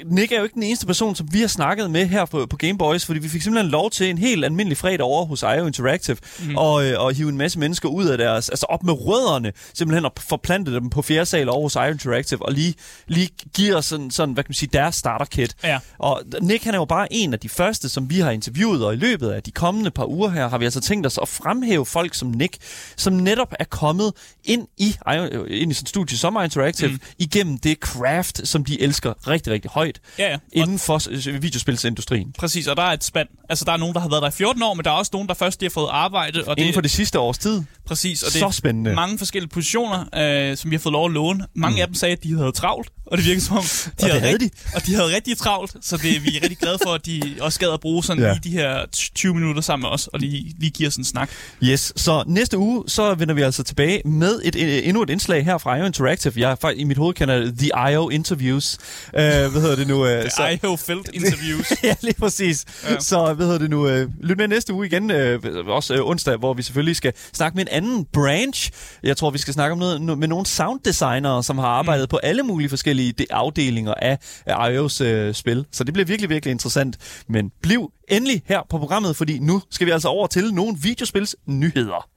Nick er jo ikke den eneste person, som vi har snakket med her på, på Game Boys, fordi vi fik simpelthen lov til en helt almindelig fredag over hos IO Interactive, mm. og, øh, og hive en masse mennesker ud af deres, altså op med rødderne, simpelthen at forplante dem på fjerde sal IO Interactive, og lige, lige give os sådan, sådan, hvad kan man sige, deres starter kit. Ja. Og Nick han er jo bare en af de første, som vi har interviewet, og i løbet af de kommende par uger her, har vi altså tænkt os at fremhæve folk som Nick, som netop er kommet ind i, øh, ind i sådan studie som Interactive, mm. igennem det craft, som de elsker rigtig, rigtig højt ja, ja. Og inden for øh, videospilsindustrien. Præcis, og der er et spand. Altså, der er nogen, der har været der i 14 år, men der er også nogen, der først lige har fået arbejde. Og Inden det, for det sidste års tid. præcis, og det Så er spændende. mange forskellige positioner, øh, som vi har fået lov at låne. Mange mm. af dem sagde, at de havde travlt, og det virkede som om, de det havde rigtig, og de havde rigtig travlt, så det er vi er rigtig glade for, at de også gad at bruge sådan Ja. lige de her 20 minutter sammen med os, og lige, lige give os en snak. Yes, så næste uge, så vender vi altså tilbage med et, et, endnu et indslag her fra IO Interactive. Jeg faktisk i mit hoved kender The IO Interviews. Uh, hvad hedder det nu? Uh, The IO Felt Interviews. ja, lige præcis. Ja. Så hvad hedder det nu? Øh, lyt med næste uge igen, øh, også øh, onsdag, hvor vi selvfølgelig skal snakke med en anden branch. Jeg tror, vi skal snakke om noget no- med nogle sounddesignere, som har arbejdet mm. på alle mulige forskellige de- afdelinger af, af iOS øh, spil. Så det bliver virkelig, virkelig interessant. Men bliv endelig her på programmet, fordi nu skal vi altså over til nogle videospils nyheder.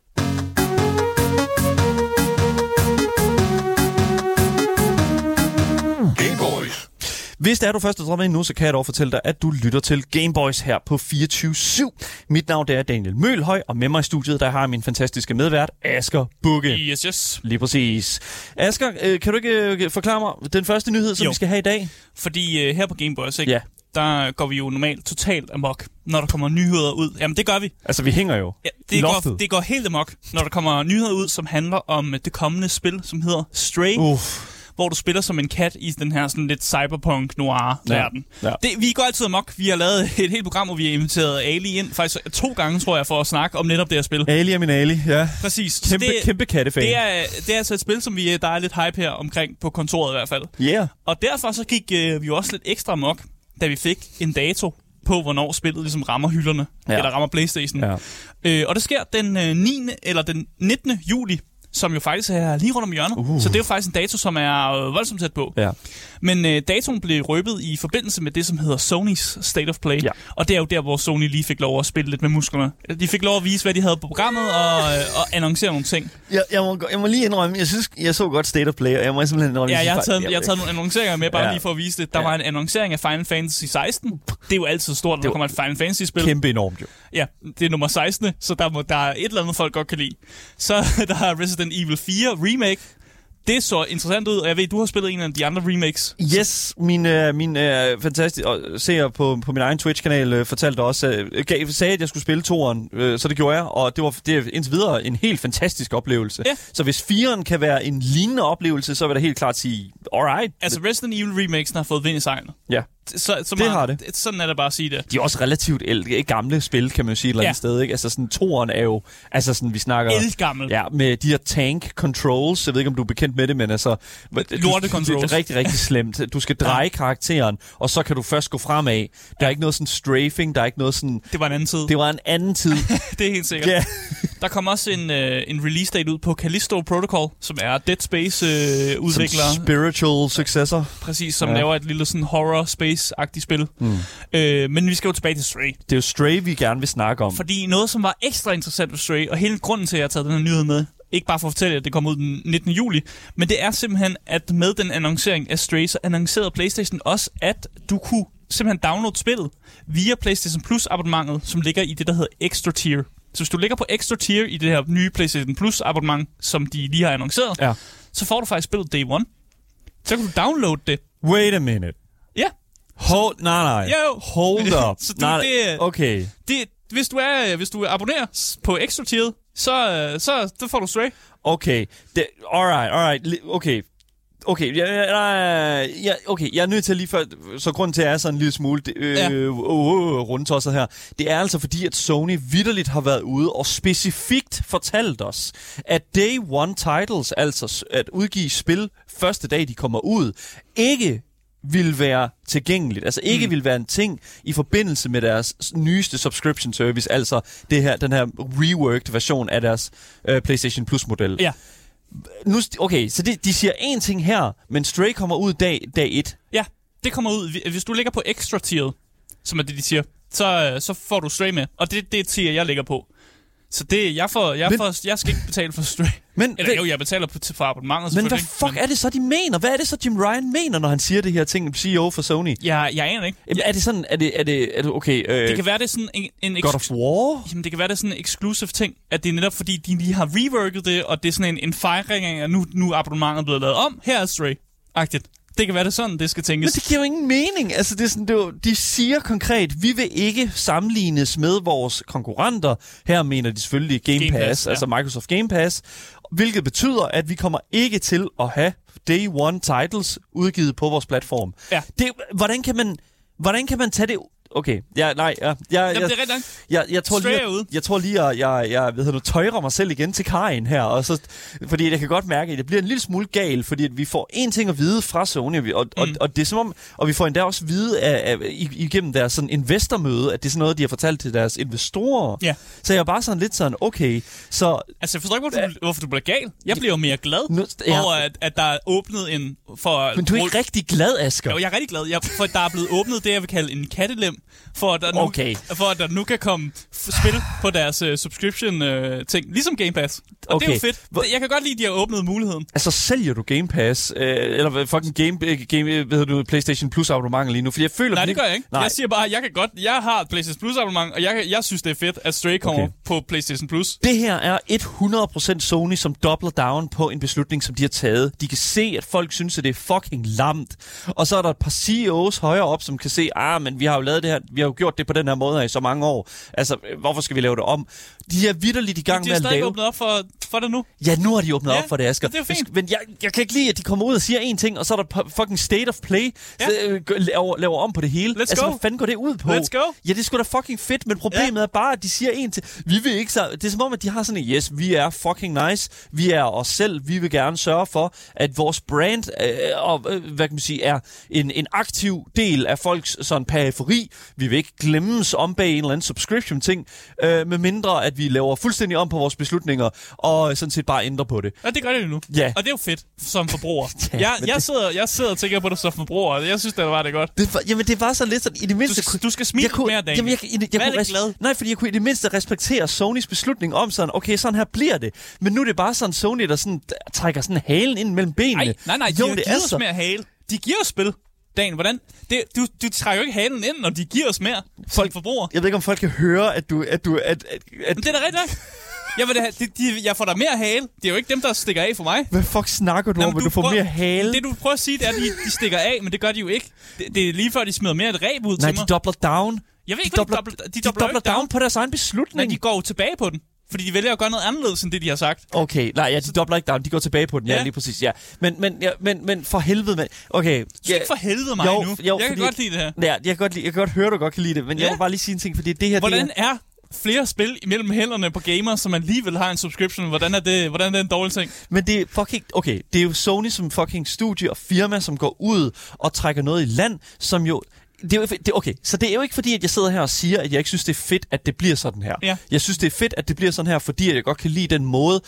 Hvis det er du først er ind nu, så kan jeg dog fortælle dig, at du lytter til Gameboys her på 24-7. Mit navn det er Daniel Mølhøj, og med mig i studiet, der har jeg min fantastiske medvært, Asger Bukke. Yes, yes. Lige præcis. Asger, øh, kan du ikke øh, forklare mig den første nyhed, som Jo. vi skal have i dag? Fordi øh, her på Gameboys, ikke? Ja. der går vi jo normalt totalt amok, når der kommer nyheder ud. Jamen, det gør vi. Altså, vi hænger jo. Ja, det, loftet. går, det går helt amok, når der kommer nyheder ud, som handler om det kommende spil, som hedder Stray. Uff. Hvor du spiller som en kat i den her sådan lidt cyberpunk noir-verden. Ja. Det, vi går altid amok. Vi har lavet et helt program, hvor vi har inviteret Ali ind, faktisk to gange, tror jeg, for at snakke om netop det her spil. Ali er min Ali, ja. Præcis. Kæmpe, det, kæmpe kattefan. det, er, det er altså et spil, som vi, der er lidt hype her omkring, på kontoret i hvert fald. Yeah. Og derfor så gik øh, vi jo også lidt ekstra amok, da vi fik en dato på, hvornår spillet ligesom rammer hylderne, Ja. ja. eller rammer Playstation. Ja. Øh, og det sker den øh, 9. eller den 19. juli, som jo faktisk er lige rundt om hjørnet. Uh. Så det er jo faktisk en dato, som er øh, voldsomt tæt på. Ja. Men øh, datoen blev røbet i forbindelse med det, som hedder Sonys State of Play. Ja. Og det er jo der, hvor Sony lige fik lov at spille lidt med musklerne. De fik lov at vise, hvad de havde på programmet, og, øh, og annoncere nogle ting. Jeg, jeg, må, jeg må lige indrømme, jeg synes, jeg så godt State of Play, og jeg må simpelthen indrømme... Ja, jeg har synes taget, jeg har taget nogle annonceringer med, bare Ja. lige for at vise det. Der Ja. var en annoncering af Final Fantasy 16. Det er jo altid stort, når der kommer et Final Fantasy-spil. Kæmpe enormt jo. Ja, det er nummer 16, så der, må, der er et eller andet, folk godt kan lide. Så der er Resident Evil 4 Remake. Det så interessant ud, og jeg ved, du har spillet en af de andre remakes. Yes, min, øh, min øh, fantastisk og seer på, på min egen Twitch-kanal øh, fortalte også, øh, gav, sagde, at jeg skulle spille toeren, øh, så det gjorde jeg, og det var det er indtil videre en helt fantastisk oplevelse. Ja. Så hvis firen kan være en lignende oplevelse, så vil jeg da helt klart sige, alright. Altså, Resident Evil remakesen har fået vind i sejlene. Ja. Så, så Det meget, har det. Sådan er det bare at sige det. De er også relativt ældre, gamle spil, kan man jo sige et eller andet Ja. sted. Ikke? Altså sådan, toeren er jo, altså sådan, vi snakker... Elgammel. Ja, med de her tank controls. Jeg ved ikke, om du er bekendt med det, men altså... Lorte du, controls. Det er rigtig, rigtig slemt. Du skal dreje karakteren, og så kan du først gå fremad. Der er ikke noget sådan strafing, der er ikke noget sådan... Det var en anden tid. Det, var en anden tid. det er helt sikkert. ja. Der kom også en, øh, en release date ud på Callisto Protocol, som er Dead Space øh, udvikler. Som spiritual successor. Præcis, som Ja. ja. laver et lille sådan horror space-agtigt spil. Mm. Øh, men vi skal jo tilbage til Stray. Det er jo Stray, vi gerne vil snakke om. Fordi noget, som var ekstra interessant ved Stray, og hele grunden til, at jeg har taget den her nyhed med, ikke bare for at fortælle, at det kommer ud den 19. juli, men det er simpelthen, at med den annoncering af Stray, så annoncerede PlayStation også, at du kunne simpelthen downloade spillet via PlayStation Plus abonnementet, som ligger i det, der hedder Extra Tier. Så hvis du ligger på Extra Tier i det her nye PlayStation Plus abonnement, som de lige har annonceret, Ja. så får du faktisk spillet Day One. Så kan du downloade det. Wait a minute. Hold, nej, nej. Jo. Hold up. Så du- nej, det Okay. det, hvis du er hvis du abonnerer på Extra Tier, så, øh, så, så får du Stray. Okay. Det, alright, alright. Okay. Okay, ja, ja, ja, ja, okay, jeg er nødt til lige for, så grunden til, at jeg er sådan en lille smule øh, Ja. øh, øh, rundtosset her, det er altså fordi, at Sony vidderligt har været ude og specifikt fortalt os, at Day One Titles, altså at udgive spil første dag, de kommer ud, ikke vil være tilgængeligt, altså ikke mm. vil være en ting i forbindelse med deres nyeste subscription service, altså det her, den her reworked version af deres øh, PlayStation Plus model Ja. nu, okay, så det, de siger én ting her, men Stray kommer ud dag, dag 1. Ja, det kommer ud. Hvi- Hvis du ligger på Extra Tier, som er det, de siger, så, øh, så får du Stray med. Og det, det er tier, jeg ligger på. Så det, jeg, får, jeg, Men- får, jeg skal ikke betale for Stray. Men, Eller men, jo, jeg betaler på, for abonnementet men hvad fuck er det så, de mener? Hvad er det så, Jim Ryan mener, når han siger det her ting, CEO for Sony? Jeg, jeg aner ikke. Jamen, Er det sådan, er det, er det, er det okay, øh, Det kan være, det er sådan en, en God of War? Jamen, det kan være, det er sådan en exclusive ting, at det er netop fordi, de lige har reworket det, og det er sådan en, en fejring af, at nu, nu er abonnementet blevet lavet om. Her er Stray-agtigt. Det kan være, det er sådan, det skal Men tænkes. det giver jo ingen mening. Altså, det er sådan, det er jo, de siger konkret, vi vil ikke sammenlignes med vores konkurrenter. Her mener de selvfølgelig Game, Game Pass, Pass, Pass ja. altså Microsoft Game Pass. Hvilket betyder, at vi kommer ikke til at have Day One titles udgivet på vores platform. Ja. Det, hvordan, kan man, hvordan kan man tage det... Okay, ja, nej, ja, jeg, Jamen, jeg, det er rigtigt jeg, jeg tror lige, jeg, jeg tror lige, at jeg, jeg ved du, tøjrer mig selv igen til kajen her, og så, fordi jeg kan godt mærke, at det bliver en lille smule gal, fordi at vi får en ting at vide fra Sony, og, og, mm. og, og det er som om, og vi får endda også vide af, af, igennem deres sådan investormøde, at det er sådan noget, de har fortalt til deres investorer. Ja. Så jeg er bare sådan lidt sådan, okay, så Altså, jeg forstår ikke, hvorfor du, hvorfor du bliver gal. Jeg bliver jo mere glad Nu- ja. over, at, at der er åbnet en... For, men du er ikke rigtig glad, Asger. Jo, jeg er rigtig glad, jeg, for der er blevet åbnet det, jeg vil kalde en kattelem, for at der nu, Okay. for at der nu kan komme spil på deres uh, subscription-ting, ligesom Game Pass. Og det er jo Okay. fedt. Jeg kan godt lide, at de har åbnet muligheden. Altså, sælger du Game Pass, øh, eller fucking Game, øh, game øh, hvad hedder du, PlayStation Plus abonnement lige nu? Fordi jeg føler... Nej, det gør jeg ikke. Nej. Jeg siger bare, at jeg kan godt, jeg har et PlayStation Plus abonnement, og jeg, jeg synes, det er fedt, at Stray kommer Okay. på PlayStation Plus. Det her er 100% Sony, som dobler down på en beslutning, som de har taget. De kan se, at folk synes, at det er fucking lamt. Og så er der et par CEOs højere op, som kan se, ah, men vi har jo lavet det her, vi har jo gjort det på den her måde her i så mange år. Altså, øh, hvorfor skal vi lave det om? De er vidderligt i gang De med at stadig lave... åbnet op for, for det nu. Ja, nu har de åbnet Ja, op for det, Asger. det er fint. Men jeg, jeg kan ikke lide, at de kommer ud og siger en ting, og så er der fucking state of play, Ja. så, øh, laver, laver om på det hele. Let's altså, go. hvad fanden går det ud på? Let's go. Ja, det er sgu da fucking fedt, men problemet ja. er bare, at de siger en til... Vi vil ikke så... Det er som om, at de har sådan en, yes, vi er fucking nice, vi er os selv, vi vil gerne sørge for, at vores brand øh, og, øh, hvad kan man sige, er en, en aktiv del af folks sådan periferi. Vi vil ikke glemmes om bag en eller anden subscription-ting, øh, med mindre, at vi laver fuldstændig om på vores beslutninger, og sådan set bare ændrer på det. Og det gør det nu. Ja. Og det er jo fedt som forbruger. Ja, jeg, jeg, det- sidder, jeg sidder og tænker på det som forbruger, og jeg synes, det var det godt. Det var, jamen, det var så lidt sådan, i det mindste... Du skal- du skal smile jeg kunne, mere, Daniel. Jamen, jeg, jeg, jeg, jeg kunne glad. Nej, fordi jeg kunne i det mindste respektere Sonys beslutning om sådan, okay, sådan her bliver det. Men nu er det bare sådan Sony, der sådan, trækker sådan halen ind mellem benene. Nej, nej, nej, de jo, det givet er os mere hale. De giver os spil. Dan, hvordan? Det, du, du trækker jo ikke halen ind, når de giver os mere som forbruger. Jeg ved ikke, om folk kan høre, at du... At du at, at, at, Men det er da rigtigt. Jeg, vil da, de, de, jeg får da mere hale. Det er jo ikke dem, der stikker af for mig. hvad fuck snakker du Nå, om, at du får prøver- mere hale? Det du prøver at sige, det er, at de, de stikker af, men det gør de jo ikke. Det, det er lige før, de smider mere et ræb ud Nej, til de mig. dobler down. Jeg ved de ikke, de dobler, dobler, de de dobler, ikke down på deres egen Nej, beslutning. de går jo tilbage på den. Fordi de vælger at gøre noget anderledes, end det, de har sagt. Okay, nej, ja, de dobler ikke down, de går tilbage på den, ja, Ja. lige præcis, ja. Men, men, ja, men, men for helvede, men, okay. Skal ikke for helvede mig Jo, nu. jo, jeg kan godt lide det her. Ja, jeg kan godt, lide, jeg kan godt høre, du godt kan lide det, men ja. Ja. jeg vil bare lige sige en ting, fordi det her... Hvordan Det er flere spil imellem hænderne på gamers, som alligevel har en subscription? Hvordan er det, hvordan er det en dårlig ting? men det er fucking... Okay, det er jo Sony som fucking studie og firma, som går ud og trækker noget i land, som jo det er jo, det, okay, så det er jo ikke fordi, at jeg sidder her og siger, at jeg ikke synes, det er fedt, at det bliver sådan her. Ja. Jeg synes, det er fedt, at det bliver sådan her, fordi at jeg godt kan lide den måde,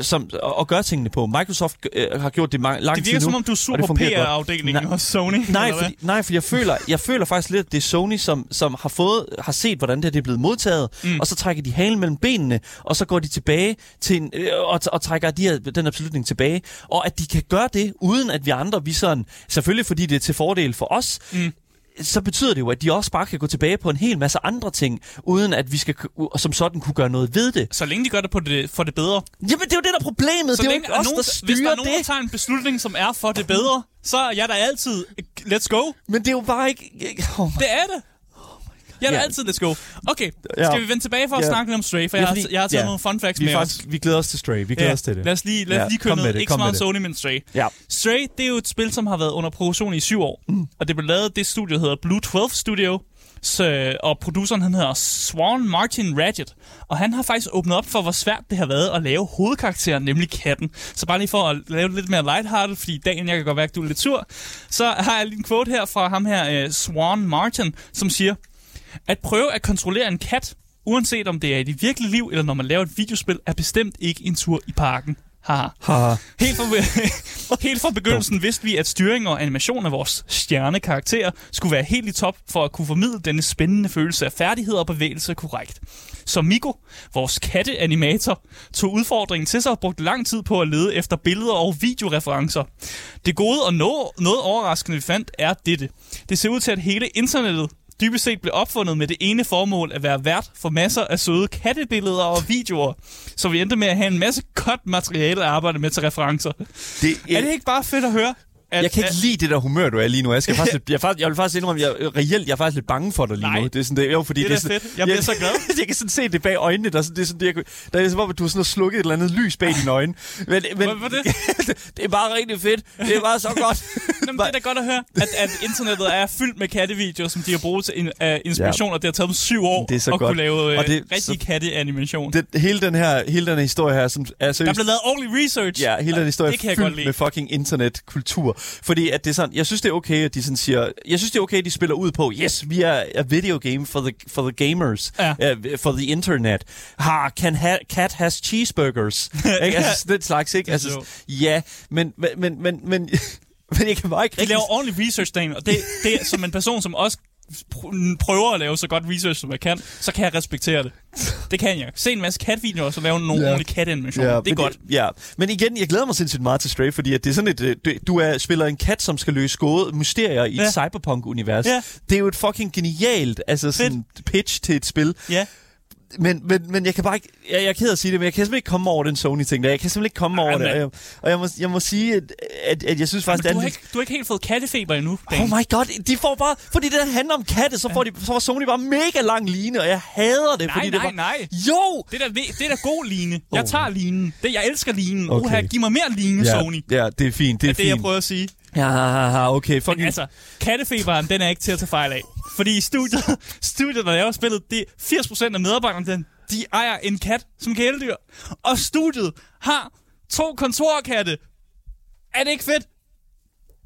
som, at, at gøre tingene på. Microsoft øh, har gjort det lang Det tid virker nu. som om, du er og super det godt. PR-afdelingen hos Sony. Nej, fordi, nej, for jeg føler, jeg føler faktisk lidt, at det er Sony, som, som har fået, har set, hvordan det, det er blevet modtaget, mm. og så trækker de halen mellem benene, og så går de tilbage til en, øh, og, og trækker de her, den her beslutning tilbage. Og at de kan gøre det, uden at vi andre, vi sådan, selvfølgelig fordi det er til fordel for os, mm så betyder det jo, at de også bare kan gå tilbage på en hel masse andre ting, uden at vi skal som sådan kunne gøre noget ved det. Så længe de gør det, på det for det bedre. Jamen, det er jo det, der er problemet. Så det er jo ikke os, nogen, der hvis der styrer er nogen, der det. tager en beslutning, som er for det bedre, så er jeg da altid, let's go. Men det er jo bare ikke... Oh Det er det. Jeg er Ja. altid, let's go. Okay, Ja. skal vi vende tilbage for at Ja. snakke lidt om Stray, for Ja, jeg, har, fordi- jeg har taget ja. nogle fun facts vi, med er os. faktisk, vi glæder os til Stray. Vi glæder os til det. Lad os lige, lad os Ja, lige køre noget. det, Ikke så meget. Sony, men Stray. Ja. Stray, det er jo et spil, som har været under produktion i syv år. Mm. Og det blev lavet det studie, der hedder Blue 12 Studio. Så, og produceren, han hedder Swan Martin Radget. Og han har faktisk åbnet op for, hvor svært det har været at lave hovedkarakteren, nemlig katten. Så bare lige for at lave det lidt mere lighthearted, fordi dagen, jeg kan godt være, at du er lidt sur. Så har jeg lige en quote her fra ham her, uh, Swan Martin, som siger, at prøve at kontrollere en kat, uanset om det er i det virkelige liv, eller når man laver et videospil, er bestemt ikke en tur i parken. Haha. Haha. Helt fra, helt fra begyndelsen vidste vi, at styring og animation af vores stjernekarakterer skulle være helt i top for at kunne formidle denne spændende følelse af færdighed og bevægelse korrekt. Så Miko, vores katteanimator, tog udfordringen til sig og brugte lang tid på at lede efter billeder og videoreferencer. Det gode og noget, noget overraskende, vi fandt, er dette. Det ser ud til, at hele internettet dybest set blev opfundet med det ene formål at være vært for masser af søde kattebilleder og videoer. Så vi endte med at have en masse godt materiale at arbejde med til referencer. Det, Er det ikke bare fedt at høre? At, jeg kan ikke at, lide det der humør, du er lige nu. Jeg, skal faktisk, jeg, er faktisk, jeg vil faktisk indrømme, jeg, reelt, jeg er faktisk lidt bange for dig lige Nej. nu. Det er sådan, det, jo, fordi Det er da sådan, fedt. Jeg bliver så glad. jeg kan sådan se det bag øjnene. Der, er sådan, det er sådan, det, jeg, der er som om, at du har sådan noget slukket et eller andet lys bag dine øjne. Men, men, Hvad var det? det er bare rigtig fedt. Det er bare så godt. Jamen, det er da godt at høre, at, at internettet er fyldt med kattevideoer, som de har brugt til uh, inspiration, ja. og det har taget dem syv år Det er så at godt. kunne lave uh, Og det- rigtig katteanimation. det, hele, den her, hele den her historie her, som er Der seriøst... blev lavet ordentlig research. Ja, hele den historie det er fyldt med fucking internetkultur. Fordi at det er sådan, jeg synes det er okay, at de sådan siger, jeg synes det er okay, at de spiller ud på, yes, vi er a video game for the, for the gamers, Ja. uh, for the internet. Ha, can ha, cat has cheeseburgers. ikke? Altså den slags, ikke? Altså, ja, men, men, men, men, men, men jeg kan bare ikke De laver ordentlig research derinde, og det, det er som en person, som også pr- prøver at lave så godt research, som jeg kan, så kan jeg respektere det. Det kan jeg. Se en masse katvideoer, og så lave nogle Ja. ja. ordentlige katteanimationer. det er godt. Det, ja, men igen, jeg glæder mig sindssygt meget til Stray, fordi at det er sådan et, øh, du, du er, spiller en kat, som skal løse gåde mysterier i Ja. et cyberpunk-univers. Ja. Det er jo et fucking genialt altså sådan pitch til et spil. Ja. Men, men, men jeg kan bare ikke... Jeg, jeg er ked af at sige det, men jeg kan simpelthen ikke komme over den Sony-ting der. Jeg kan simpelthen ikke komme Ej, over det. men- Og jeg, og jeg, må, jeg må sige, at, at, at jeg synes Men faktisk, du, at har ikke, du har ikke helt fået kattefeber endnu, Oh Dan. my god, de får bare... Fordi det der handler om katte, så, får de, så får Sony bare mega lang line, og jeg hader det. Nej, fordi nej, det var, nej. Jo! Det er da, det er da god line. Jeg Oh. tager linen. Det, jeg elsker linen. Okay. Oha, giv mig mere line, Ja, Sony. ja, det er fint. Det er, Det er det, jeg prøver at sige. Ja, okay. Fucking, Men altså, kattefeberen, den er ikke til at tage fejl af. Fordi studiet, studiet der laver spillet, det er 80% af medarbejderne, den, de ejer en kat som kæledyr. Og studiet har to kontorkatte. Er det ikke fedt?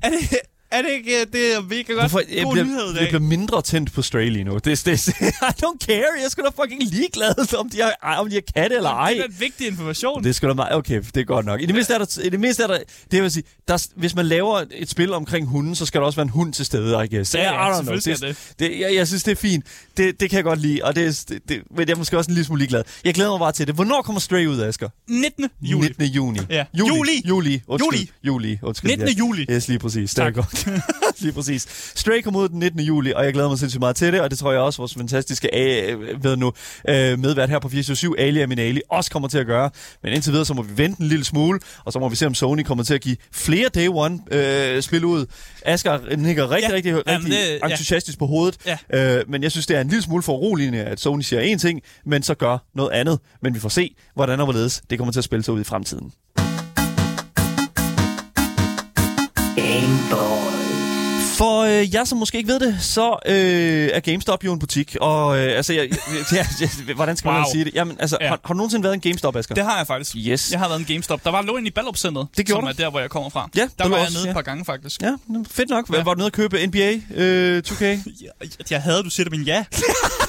Er det, er det ikke, øh, det er mega godt Hvorfor, god jeg, bliver, nyhed i jeg dag? bliver mindre tændt på Stray lige nu. Det, det, I don't care. Jeg sgu da fucking ligeglad, om de har, om de har katte eller ej. Det er en vigtig information. Det sgu da meget... Okay, det er godt nok. I det mindste er der... I det mindste er der det vil sige, der, hvis man laver et spil omkring hunden, så skal der også være en hund til stede, I guess. Ja, ja, know. selvfølgelig skal det. det jeg, jeg, synes, det er fint. Det, det kan jeg godt lide, og det, det, det, men jeg er måske også en lille smule ligeglad. Jeg glæder mig bare til det. Hvornår kommer Stray ud, Asger? 19. juli. 19. juni. Ja. Juli. Juli. Juli. Undskyld. Juli. Juli. Undskyld. 19. juli. Yes, lige præcis. Det er Tak. godt. lige præcis. Stray kom ud den 19. juli, og jeg glæder mig sindssygt meget til det, og det tror jeg også vores fantastiske øh, ved nu, øh, medvært her på 427, Ali Aminali, også kommer til at gøre. Men indtil videre, så må vi vente en lille smule, og så må vi se, om Sony kommer til at give flere Day One øh, spil ud. Asger nikker rigtig, Ja. rigtig, rigtig Jamen, det- ja. entusiastisk på hovedet, Ja. øh, men jeg synes, det er en lille smule for uroligende, at Sony siger én ting, men så gør noget andet. Men vi får se, hvordan og hvorledes det kommer til at spille sig ud i fremtiden. For øh, jer, som måske ikke ved det, så øh, er GameStop jo en butik. Og øh, altså, jeg, jeg, jeg, jeg, hvordan skal man Wow. sige det? Jamen, altså, Ja. har, har du nogensinde været en GameStop, Asger? Det har jeg faktisk. Yes. Jeg har været en GameStop. Der var lå inde i Ballup Center, Det gjorde som du. er der, hvor jeg kommer fra. Ja, der var jeg også, nede ja. et par gange, faktisk. Ja, fedt nok. Ja. Var du nede at købe NBA øh, 2K? Jeg, jeg havde, du siger det, men ja.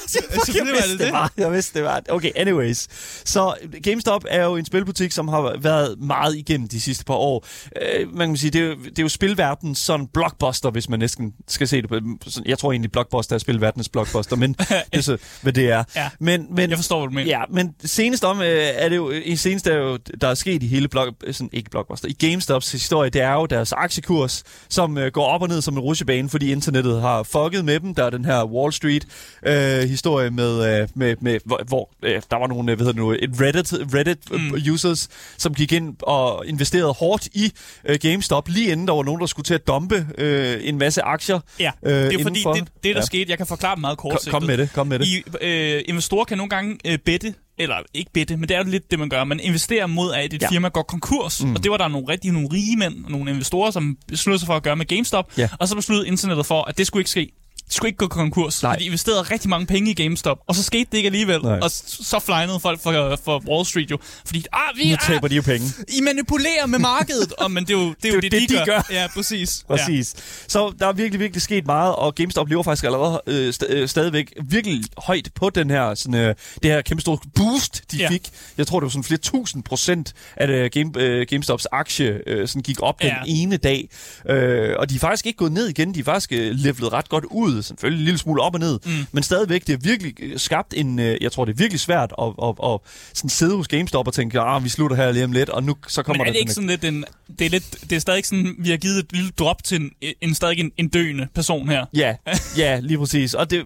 Selvfølgelig var det det det. var. Jeg vidste, det var. Okay, anyways. Så GameStop er jo en spilbutik, som har været meget igennem de sidste par år. Øh, man kan sige, det er, jo, det er jo spilverdens sådan blockbuster, hvis man næsten skal se det på. sådan- Jeg tror egentlig, blockbuster er spilverdens blockbuster, men det er så, hvad det er. Ja. Men, men, Jeg forstår, hvad du mener. Ja, men senest om, øh, er det jo, i senest er jo, der er sket i hele blog, sådan, ikke Blockbuster, i GameStops historie, det er jo deres aktiekurs, som øh, går op og ned som en rutsjebane, fordi internettet har fucket med dem. Der er den her Wall Street øh, historie med, øh, med, med hvor, hvor øh, der var nogle, øh, hvad hedder det nu, et Reddit, Reddit. Mm. users, som gik ind og investerede hårdt i øh, GameStop, lige inden der var nogen, der skulle til at dumpe øh, en masse aktier. Ja, øh, det er jo fordi, det, det der Ja. skete, jeg kan forklare meget Kom, kort. kom med det, kom med det. I, øh, investorer kan nogle gange øh, bette, eller ikke bette, men det er jo lidt det, man gør. Man investerer mod, at et Ja. firma går konkurs. Mm. Og det var der nogle rigtig nogle rige mænd, nogle investorer, som besluttede sig for at gøre med GameStop. Ja. Og så besluttede internettet for, at det skulle ikke ske. Skulle ikke gå konkurs. Nej. De investerede rigtig mange penge i GameStop, og så skete det ikke alligevel. Nej. Og så flejnede folk for, for Wall Street jo. Fordi, ah, vi Nu er, taber de jo penge. I manipulerer med markedet. og, men det er jo det, er jo det, det, de, de gør. Ja, præcis. Præcis. Ja. Så der er virkelig, virkelig sket meget, og GameStop lever faktisk allerede øh, st- øh, stadigvæk virkelig højt på den her, sådan, øh, det her kæmpe store boost, de ja. Fik. Jeg tror, det var sådan flere tusind procent, at øh, Game, øh, GameStops aktie øh, sådan gik op. Ja. den ene dag. Øh, og de er faktisk ikke gået ned igen, de er faktisk øh, levelet ret godt ud, selvfølgelig en lille smule op og ned, mm. men stadigvæk, det er virkelig øh, skabt en, øh, jeg tror, det er virkelig svært at, at, at, at sådan sidde hos GameStop og tænke, ah, vi slutter her lige om lidt, og nu så kommer Men er der det ikke sådan lidt en... Det er, lidt, det er stadig sådan, vi har givet et lille drop til en, en stadig en, en døende person her. Ja, ja, lige præcis. Og det,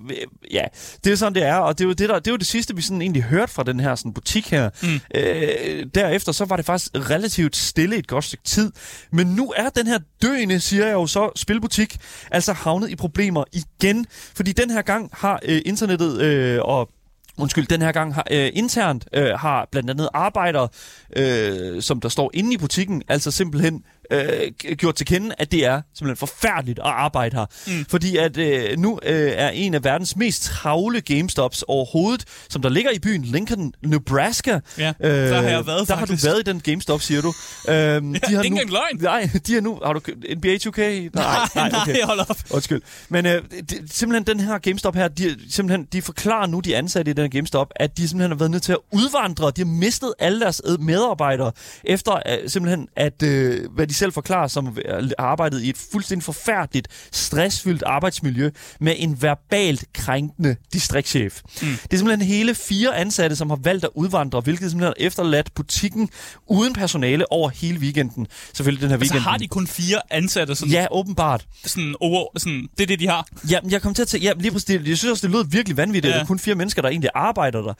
ja, det er sådan, det er. Og det er jo det, der, det, er jo det sidste, vi sådan egentlig hørte fra den her sådan, butik her. Mm. Øh, derefter så var det faktisk relativt stille et godt stykke tid. Men nu er den her døende, siger jeg jo så, spilbutik, altså havnet i problemer igen. Fordi den her gang har øh, internettet øh, og Undskyld, den her gang har, øh, internt øh, har blandt andet arbejdere, øh, som der står inde i butikken, altså simpelthen øh, gjort til kende, at det er simpelthen forfærdeligt at arbejde her. Mm. Fordi at øh, nu øh, er en af verdens mest travle GameStops overhovedet, som der ligger i byen Lincoln, Nebraska. Ja, der har jeg været, Der har du faktisk. været i den GameStop, siger du. Øhm, det er engang løgn. Nej, de har nu... Har du NBA 2K? Nej, nej, nej, hold op. Undskyld. Men øh, det, simpelthen den her GameStop her, de, simpelthen, de forklarer nu, de ansatte i den her GameStop, at de simpelthen har været nødt til at udvandre. De har mistet alle deres øh, medarbejdere, efter øh, simpelthen, at, øh, hvad de selv forklarer, som har arbejdet i et fuldstændig forfærdeligt, stressfyldt arbejdsmiljø med en verbalt krænkende distriktschef. Mm. Det er simpelthen hele fire ansatte, som har valgt at udvandre, hvilket simpelthen har efterladt butikken uden personale over hele weekenden. Selvfølgelig den her Altså weekend. har de kun fire ansatte, sådan, Ja, åbenbart. sådan, over, sådan, det er det, de har. Ja, jeg kom til at tænke, ja, lige præcis, det, jeg synes også, det lød virkelig vanvittigt, ja. at der er kun fire mennesker, der egentlig arbejder der.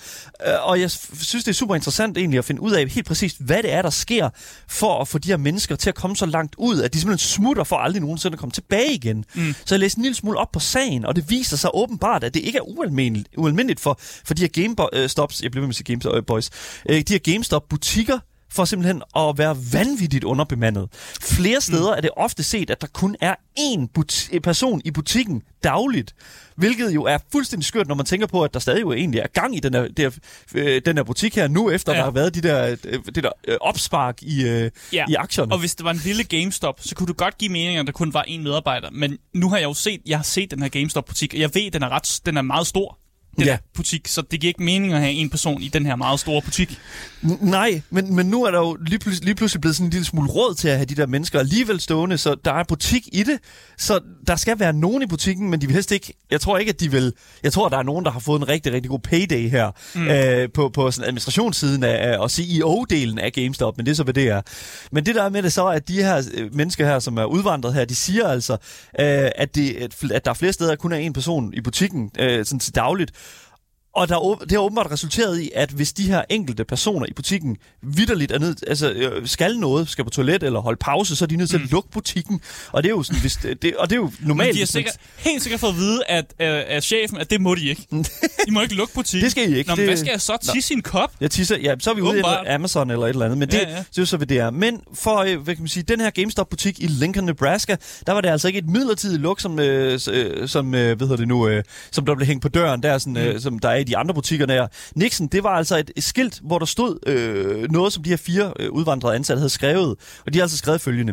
Øh, og jeg synes, det er super interessant egentlig at finde ud af helt præcis, hvad det er, der sker for at få de her mennesker til at komme så langt ud, at de simpelthen smutter for aldrig nogensinde at komme tilbage igen. Mm. Så jeg læste en lille smule op på sagen, og det viser sig åbenbart, at det ikke er ualmindeligt, ualmindeligt for, for de her GameStops, jeg bliver ved med at sige GameStop, øh, de her GameStop-butikker, for simpelthen at være vanvittigt underbemandet. Flere steder mm. er det ofte set, at der kun er én but- person i butikken dagligt, hvilket jo er fuldstændig skørt, når man tænker på, at der stadig jo egentlig er gang i den her, der, øh, den her butik her nu, efter ja. Ja. der har været de der, øh, det der øh, opspark i, øh, Ja. i aktierne. Og hvis det var en lille GameStop, så kunne du godt give mening, at der kun var én medarbejder. Men nu har jeg jo set, jeg har set den her GameStop-butik, og jeg ved, at den er, ret, den er meget stor. Den Ja. butik, så det giver ikke mening at have en person i den her meget store butik. N- Nej, men, men nu er der jo lige, pludselig, lige pludselig blevet sådan en lille smule råd til at have de der mennesker alligevel stående, så der er butik i det. Så der skal være nogen i butikken, men de vil helst ikke... Jeg tror ikke, at de vil... Jeg tror, at der er nogen, der har fået en rigtig, rigtig god payday her mm. øh, på, på sådan administrationssiden af, af, og CEO-delen af GameStop, men det er så, hvad det er. Men det der er med det så, at de her øh, mennesker her, som er udvandret her, de siger altså, øh, at, det, at, der er flere steder, kun er en person i butikken øh, sådan til dagligt. Og der, er det har åbenbart resulteret i, at hvis de her enkelte personer i butikken vidderligt er nødt, altså, øh, skal noget, skal på toilet eller holde pause, så er de nødt til at lukke butikken. Og det er jo, sådan, hvis det, og det er jo Men normalt. de har hvis man- sikkert, helt sikkert fået at vide at, øh, af chefen, at det må de ikke. I må ikke lukke butikken. Det skal I ikke. Nå, men Det- hvad skal jeg så? Tisse i en kop? Jeg tisser, ja, så er vi ude i Amazon eller et eller andet, men det, Ja, ja, det er jo så, hvad det er. Men for, øh, hvad kan man sige, den her GameStop-butik i Lincoln, Nebraska, der var det altså ikke et midlertidigt luk, som, øh, øh, som øh, hvad hedder det nu, øh, som der blev hængt på døren, der, sådan, øh, som der er i de andre butikker der. Nixon, det var altså et skilt, hvor der stod øh, noget, som de her fire øh, udvandrede ansatte havde skrevet. Og de har altså skrevet følgende.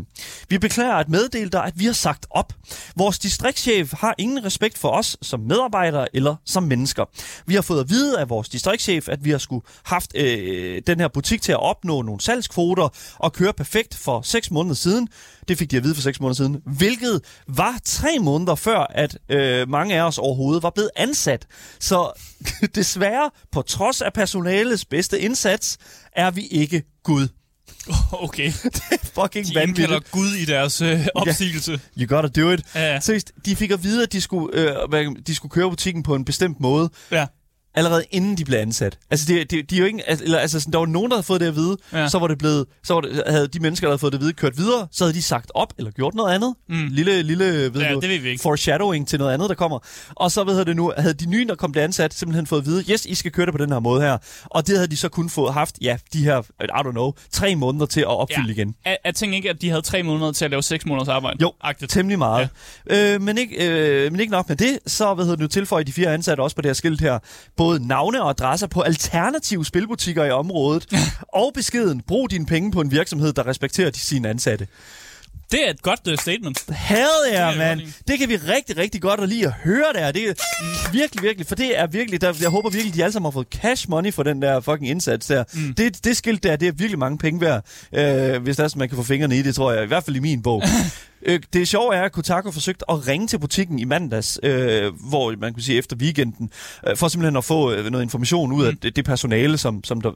Vi beklager at meddele dig, at vi har sagt op. Vores distriktschef har ingen respekt for os som medarbejdere eller som mennesker. Vi har fået at vide af vores distriktschef, at vi har skulle haft øh, den her butik til at opnå nogle salgskvoter og køre perfekt for 6 måneder siden. Det fik de at vide for 6 måneder siden. Hvilket var tre måneder før, at øh, mange af os overhovedet var blevet ansat. Så desværre, på trods af personalets bedste indsats, er vi ikke Gud. Okay. Fucking De vanvittigt. indkalder Gud i deres øh, opsigelse. You gotta do it. Ja, ja. Seriøst, de fik at vide, at de skulle, øh, de skulle køre butikken på en bestemt måde, Ja. Allerede inden de blev ansat. Altså, det, det, de er jo ikke, altså, eller, altså sådan, der var nogen, der havde fået det at vide, Ja. så var det blevet, så var det, havde de mennesker, der havde fået det at vide, kørt videre, så havde de sagt op, eller gjort noget andet. Mm. Lille, lille, ved Ja, du, det ved foreshadowing til noget andet, der kommer. Og så, ved det nu, havde de nye, der kom til ansat, simpelthen fået at vide, yes, I skal køre det på den her måde her. Og det havde de så kun fået haft, ja, de her, I don't know, tre måneder til at opfylde Ja. igen. Jeg, jeg tænker ikke, at de havde tre måneder til at lave seks måneders arbejde. Jo, Agtigt. Temmelig meget. Ja. Øh, men, ikke, øh, men ikke nok med det, så hvad hedder det nu, tilføjer de fire ansatte også på det her skilt her, både navne og adresser på alternative spilbutikker i området, og beskeden, brug dine penge på en virksomhed, der respekterer de sine ansatte. Det er et godt uh, statement. Yeah, jeg man. godt lide. Det kan vi rigtig, rigtig godt at lide at høre der. Det er virkelig, virkelig, for det er virkelig, der, jeg håber virkelig, de alle sammen har fået cash money for den der fucking indsats der. Mm. Det, det skilt der, det er virkelig mange penge værd, øh, hvis der er, man kan få fingrene i det, tror jeg. I hvert fald i min bog. Øh, det sjove er, at Kotaku forsøgte at ringe til butikken i mandags, øh, hvor man kan sige efter weekenden, øh, for simpelthen at få øh, noget information ud af det, det personale, som, som der,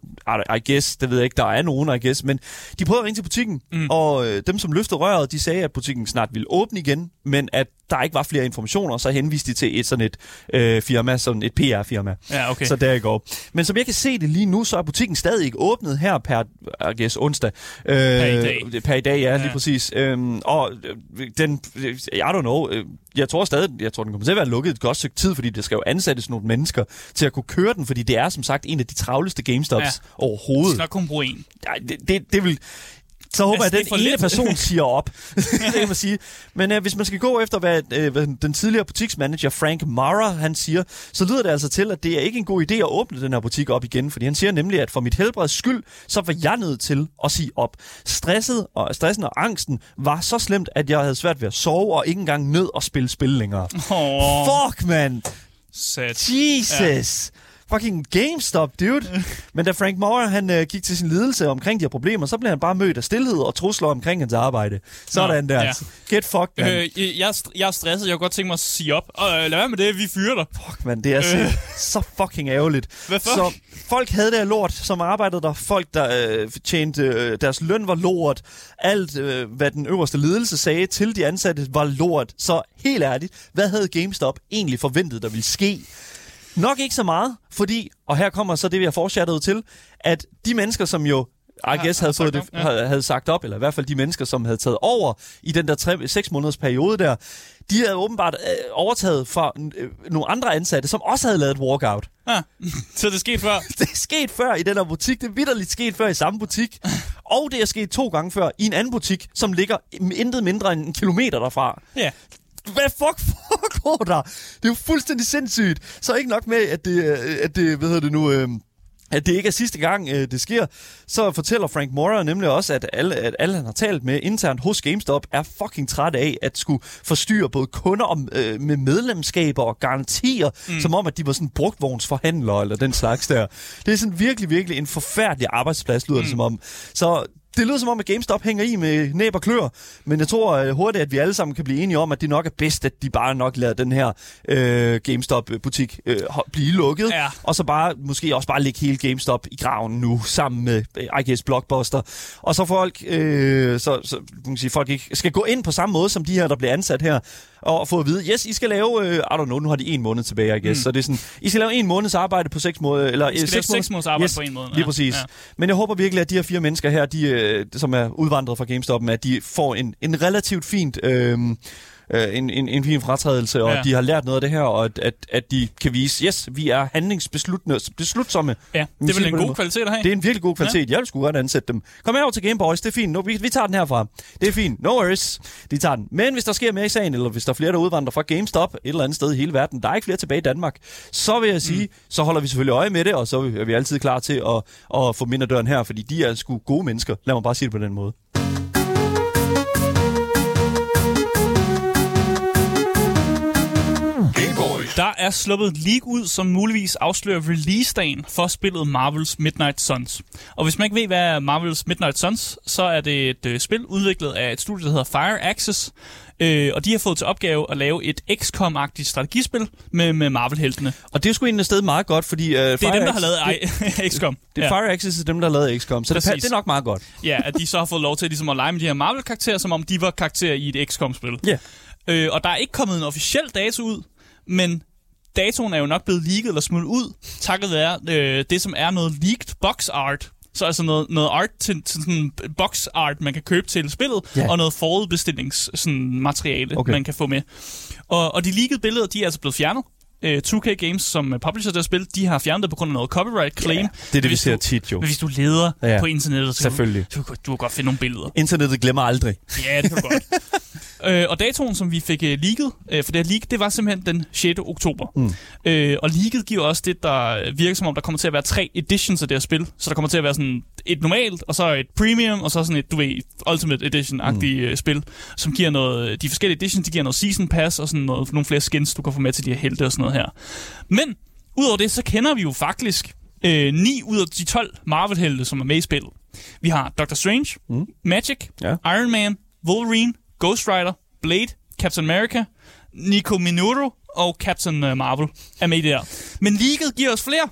I, I guess, det ved jeg ikke, der er nogen, I guess, men de prøvede at ringe til butikken, mm. og øh, dem, som løftede røret, de sagde, at butikken snart ville åbne igen, men at der ikke var flere informationer, så henviste de til et sådan et øh, firma, sådan et PR-firma. Ja, okay. Så der i går. Men som jeg kan se det lige nu, så er butikken stadig ikke åbnet her per, I guess, onsdag. Øh, per i dag. Per i dag, ja, ja. Lige præcis. Øhm, og øh, den, øh, I don't know, øh, jeg tror stadig, jeg tror, den kommer til at være lukket et godt stykke tid, fordi der skal jo ansættes nogle mennesker til at kunne køre den, fordi det er som sagt en af de travleste GameStops Ja. overhovedet. nok kun bruge en. Det, det, det vil... Så håber Altså, jeg, at den ene lidt. person siger op. det kan man sige. Men øh, hvis man skal gå efter, hvad, øh, den tidligere butiksmanager Frank Mara han siger, så lyder det altså til, at det er ikke en god idé at åbne den her butik op igen. Fordi han siger nemlig, at for mit helbreds skyld, så var jeg nødt til at sige op. Stresset og, stressen og angsten var så slemt, at jeg havde svært ved at sove og ikke engang nød at spille spil længere. Åh, Fuck, man! sat. Jesus! Ja. Fucking GameStop, dude. Men da Frank Maurer, han øh, gik til sin lidelse omkring de her problemer, så blev han bare mødt af stillhed og trusler omkring hans arbejde. Sådan Nå, der. ja. Get fucked, man. Øh. Øh, jeg, jeg er stresset. Jeg kunne godt tænke mig at sige op. Og øh, lad være med det, vi fyrer dig. Fuck, man. Det er så, så fucking ærgerligt. Hvad fuck? Så folk havde det lort, som arbejdede der. Folk, der øh, tjente øh, deres løn var lort. Alt, øh, hvad den øverste ledelse sagde til de ansatte, var lort. Så helt ærligt, hvad havde GameStop egentlig forventet, der ville ske? Nok ikke så meget, fordi, og her kommer så det, vi har forudsattet til, at de mennesker, som jo I guess havde, sagt fået det, op, ja. havde, sagt op, eller i hvert fald de mennesker, som havde taget over i den der 6 måneders periode der, de havde åbenbart øh, overtaget fra øh, nogle andre ansatte, som også havde lavet et walkout. Ah, så det skete før. Det er sket før i den her butik. Det er vidderligt sket før i samme butik. Og det er sket to gange før i en anden butik, som ligger intet mindre end en kilometer derfra. Ja. Hvad fuck foregår der? Det er jo fuldstændig sindssygt. Så ikke nok med, at det, at det hvad hedder det nu... Øh, at det ikke er sidste gang, øh, det sker, så fortæller Frank Mora nemlig også, at alle, at alle, han har talt med internt hos GameStop, er fucking træt af at skulle forstyrre både kunder om, øh, med medlemskaber og garantier, mm. som om, at de var sådan brugtvognsforhandlere eller den slags der. Det er sådan virkelig, virkelig en forfærdelig arbejdsplads, lyder mm. det som om. Så det lyder som om, at GameStop hænger i med næb og klør, men jeg tror uh, hurtigt, at vi alle sammen kan blive enige om, at det nok er bedst, at de bare nok lader den her uh, GameStop-butik uh, blive lukket, Ja. og så bare måske også bare lægge hele GameStop i graven nu, sammen med, uh, I guess, Blockbuster. Og så folk, uh, så, så man kan sige, folk ikke skal gå ind på samme måde som de her, der bliver ansat her, og få at vide, yes, I skal lave, uh, I don't know, nu har de en måned tilbage, I guess. Mm. Så det er sådan, I skal lave en måneds arbejde på seks måneder. Eller, I skal lave seks måneders arbejde yes, på en måned. Lige præcis. Ja. Men jeg håber virkelig, at de her fire mennesker her, de, øh, som er udvandret fra GameStop, at de får en, en relativt fint... Øh, øh, en, en, en fin fratrædelse, og Ja. de har lært noget af det her, og at, at, at de kan vise, yes, vi er handlingsbeslutsomme. Ja, det er vel en god måde. kvalitet at have. Det er en virkelig god kvalitet. Ja. Jeg vil sgu godt ansætte dem. Kom herover til Game Boys, det er fint. Nu, vi, vi tager den herfra. Det er fint. No worries. De tager den. Men hvis der sker mere i sagen, eller hvis der er flere, der udvandrer fra GameStop et eller andet sted i hele verden, der er ikke flere tilbage i Danmark, så vil jeg sige, mm. så holder vi selvfølgelig øje med det, og så er vi altid klar til at, at få mindre døren her, fordi de er sgu gode mennesker. Lad mig bare sige det på den måde. Der er sluppet et leak ud, som muligvis afslører release-dagen for spillet Marvel's Midnight Suns. Og hvis man ikke ved, hvad er Marvel's Midnight Suns, så er det et øh, spil udviklet af et studie, der hedder Fire Access. Øh, og de har fået til opgave at lave et XCOM-agtigt strategispil med, med Marvel-heltene. Og det er sgu egentlig et sted meget godt, fordi... Uh, Det er dem, der har lavet ej, XCOM. Det er Fire Access, er dem, der har lavet XCOM, så det, Præcis. pa- det er nok meget godt. Ja, at de så har fået lov til ligesom at lege med de her Marvel-karakterer, som om de var karakterer i et XCOM-spil. Ja. Øh, og der er ikke kommet en officiel dato ud, men datoen er jo nok blevet leaget eller smuttet ud, takket være øh, det, som er noget leaked box art. Så altså noget, noget art til, til sådan box art, man kan købe til spillet, Ja. og noget forudbestillings sådan, materiale, Okay. okay. man kan få med. Og, og de leakede billeder, de er altså blevet fjernet. Øh, 2K Games, som er publisher der spil, de har fjernet det på grund af noget copyright claim. Ja, det er det, vi ser du- tit jo. Hvis du leder Ja, på internettet, så du, Selvfølgelig. du, du kan godt finde nogle billeder. Internettet glemmer aldrig. Ja, det kan godt. øh, og datoen, som vi fik uh, leaget, øh, for det her leak, det var simpelthen den 6. oktober. Mm. Øh, og leaget giver også det, der virker som om, der kommer til at være tre editions af det her spil. Så der kommer til at være sådan et normalt, og så et premium, og så sådan et, du ved, Ultimate Edition-agtigt mm. spil, som giver noget, de forskellige editions, de giver noget Season Pass, og sådan noget, nogle flere skins, du kan få med til de her helte og sådan noget her. Men, udover det, så kender vi jo faktisk øh, 9 ud af de 12 Marvel-helte, som er med i spillet. Vi har Doctor Strange, Mm. Magic, Ja. Iron Man, Wolverine, Ghost Rider, Blade, Captain America, Nico Minoru og Captain øh, Marvel er med i det her. Men leaget giver os flere.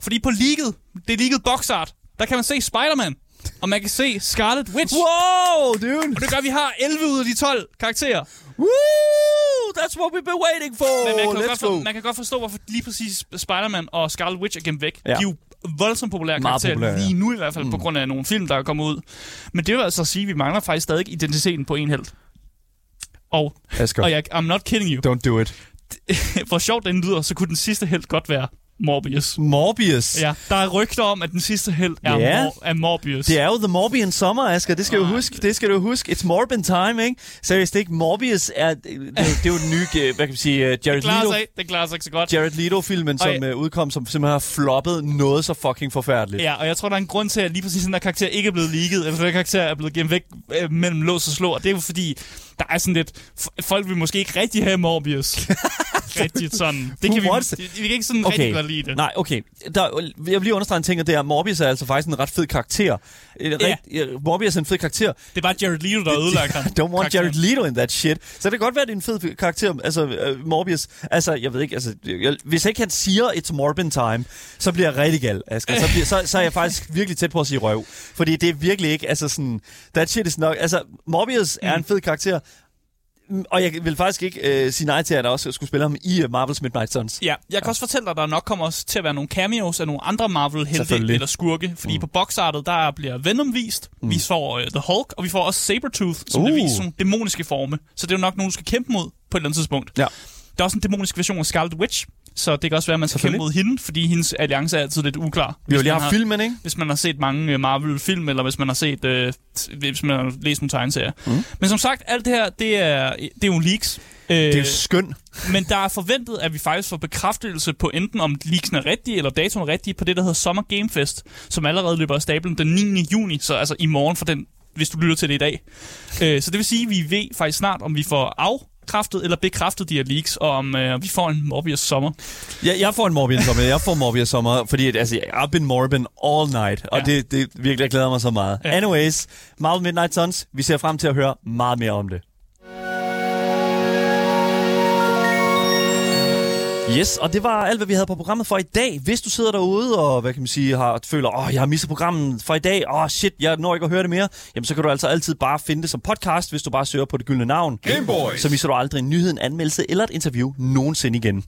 Fordi på leaget, det er leaget boxart, der kan man se Spider-Man. Og man kan se Scarlet Witch. Wow, dude! Og det gør, at vi har 11 ud af de 12 karakterer. Woo! That's what we've been waiting for! Men man kan, Let's godt go! for, man kan godt forstå, hvorfor lige præcis Spider-Man og Scarlet Witch er gemt væk. Ja. De er jo voldsomt populære Meget karakterer populære, lige ja. nu i hvert fald, mm. på grund af nogle film, der er kommet ud. Men det vil altså sige, at vi mangler faktisk stadig identiteten på en helt. Og, Asger, og jeg, I'm not kidding you. don't do it. Hvor sjovt den lyder, så kunne den sidste helt godt være Morbius. Morbius. Ja, der er rygter om, at den sidste helt er, Ja. Mor- er Morbius. Det er jo The Morbian Summer, Asger. Det skal du Nej. huske. Det skal du huske. It's Morbin time, ikke? Seriøst, ikke? Morbius er... Det, det, det er jo den nye, øh, hvad kan man sige, uh, Jared det klarer Leto... sig, det klarer sig ikke så godt. Jared Leto-filmen, som uh, udkom, som simpelthen har floppet noget så fucking forfærdeligt. Ja, og jeg tror, der er en grund til, at lige præcis den der karakter ikke er blevet leaget, eller den der karakter er blevet gemt væk øh, mellem lås og slå, og det er jo fordi, der er sådan lidt... Folk vil måske ikke rigtig have Morbius. rigtig sådan. Det kan vi, vi, vi kan ikke sådan okay. rigtig godt lide det. Nej, okay. Der, jeg vil lige understrege en ting, og det er, at Morbius er altså faktisk en ret fed karakter. En Ja. Morbius er en fed karakter. Det er bare Jared Leto, der har ødelagt ham. Don't want. Jared Leto in that shit. Så det kan godt være, at det er en fed karakter, altså uh, Morbius. Altså, jeg ved ikke, altså, jeg, hvis ikke han siger, it's Morbin time, så bliver jeg rigtig gal, Asger. Så, bliver, så, så er jeg faktisk virkelig tæt på at sige røv. Fordi det er virkelig ikke, altså sådan, that shit is nok, altså, Morbius mm. er en fed karakter, og jeg vil faktisk ikke uh, sige nej til, at jeg også skulle spille ham i uh, Marvel's Midnight Suns. Ja, jeg kan også fortælle dig, at der nok kommer også til at være nogle cameos af nogle andre Marvel-helte eller skurke. Fordi mm. på boxartet, der bliver Venom vist. Mm. Vi får uh, The Hulk, og vi får også Sabretooth, som. Uh. bliver vist som dæmoniske forme. Så det er jo nok nogen, du skal kæmpe mod på et eller andet tidspunkt. Ja. Der er også en dæmonisk version af Scarlet Witch, så det kan også være, at man skal kæmpe mod hende, fordi hendes alliance er altid lidt uklar. Vi har lige haft filmen, ikke? hvis man har set mange øh, Marvel-film, eller hvis man har set, øh, hvis man har læst nogle tegneserier. Mm. Men som sagt, alt det her, det er, det er jo leaks. Øh, Det er jo skøn. men der er forventet, at vi faktisk får bekræftelse på enten om leaksen er rigtige, eller datoen er rigtig på det, der hedder Summer Game Fest, som allerede løber af stablen den 9. juni, så altså i morgen for den, hvis du lytter til det i dag. Øh, så det vil sige, at vi ved faktisk snart, om vi får afkræftet eller bekræftet de her leaks, og om øh, vi får en Morbius sommer. Jeg, jeg får en Morbius sommer. Jeg får Morbius sommer, fordi at, altså, I've been Morbin all night, og Ja. det, det virkelig, jeg glæder mig så meget. Ja. Anyways, Marvel Midnight Suns, vi ser frem til at høre meget mere om det. Yes, og det var alt, hvad vi havde på programmet for i dag. Hvis du sidder derude og hvad kan man sige, har, føler, åh, jeg har misset programmet for i dag, åh shit, jeg når ikke at høre det mere, jamen så kan du altså altid bare finde det som podcast, hvis du bare søger på det gyldne navn. Gameboys. Så misser du aldrig en nyhed, en anmeldelse eller et interview nogensinde igen.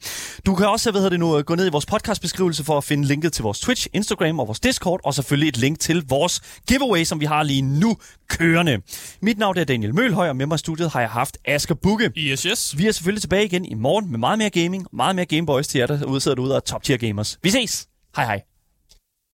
Du kan også, hvad hedder det nu, gå ned i vores podcastbeskrivelse for at finde linket til vores Twitch, Instagram og vores Discord, og selvfølgelig et link til vores giveaway, som vi har lige nu kørende. Mit navn er Daniel Mølhøj, og med mig i studiet har jeg haft Asger Bukke. Yes, yes. Vi er selvfølgelig tilbage igen i morgen med meget mere gaming, meget mere Gameboys til jer, der sidder derude og er top tier gamers. Vi ses! Hej hej!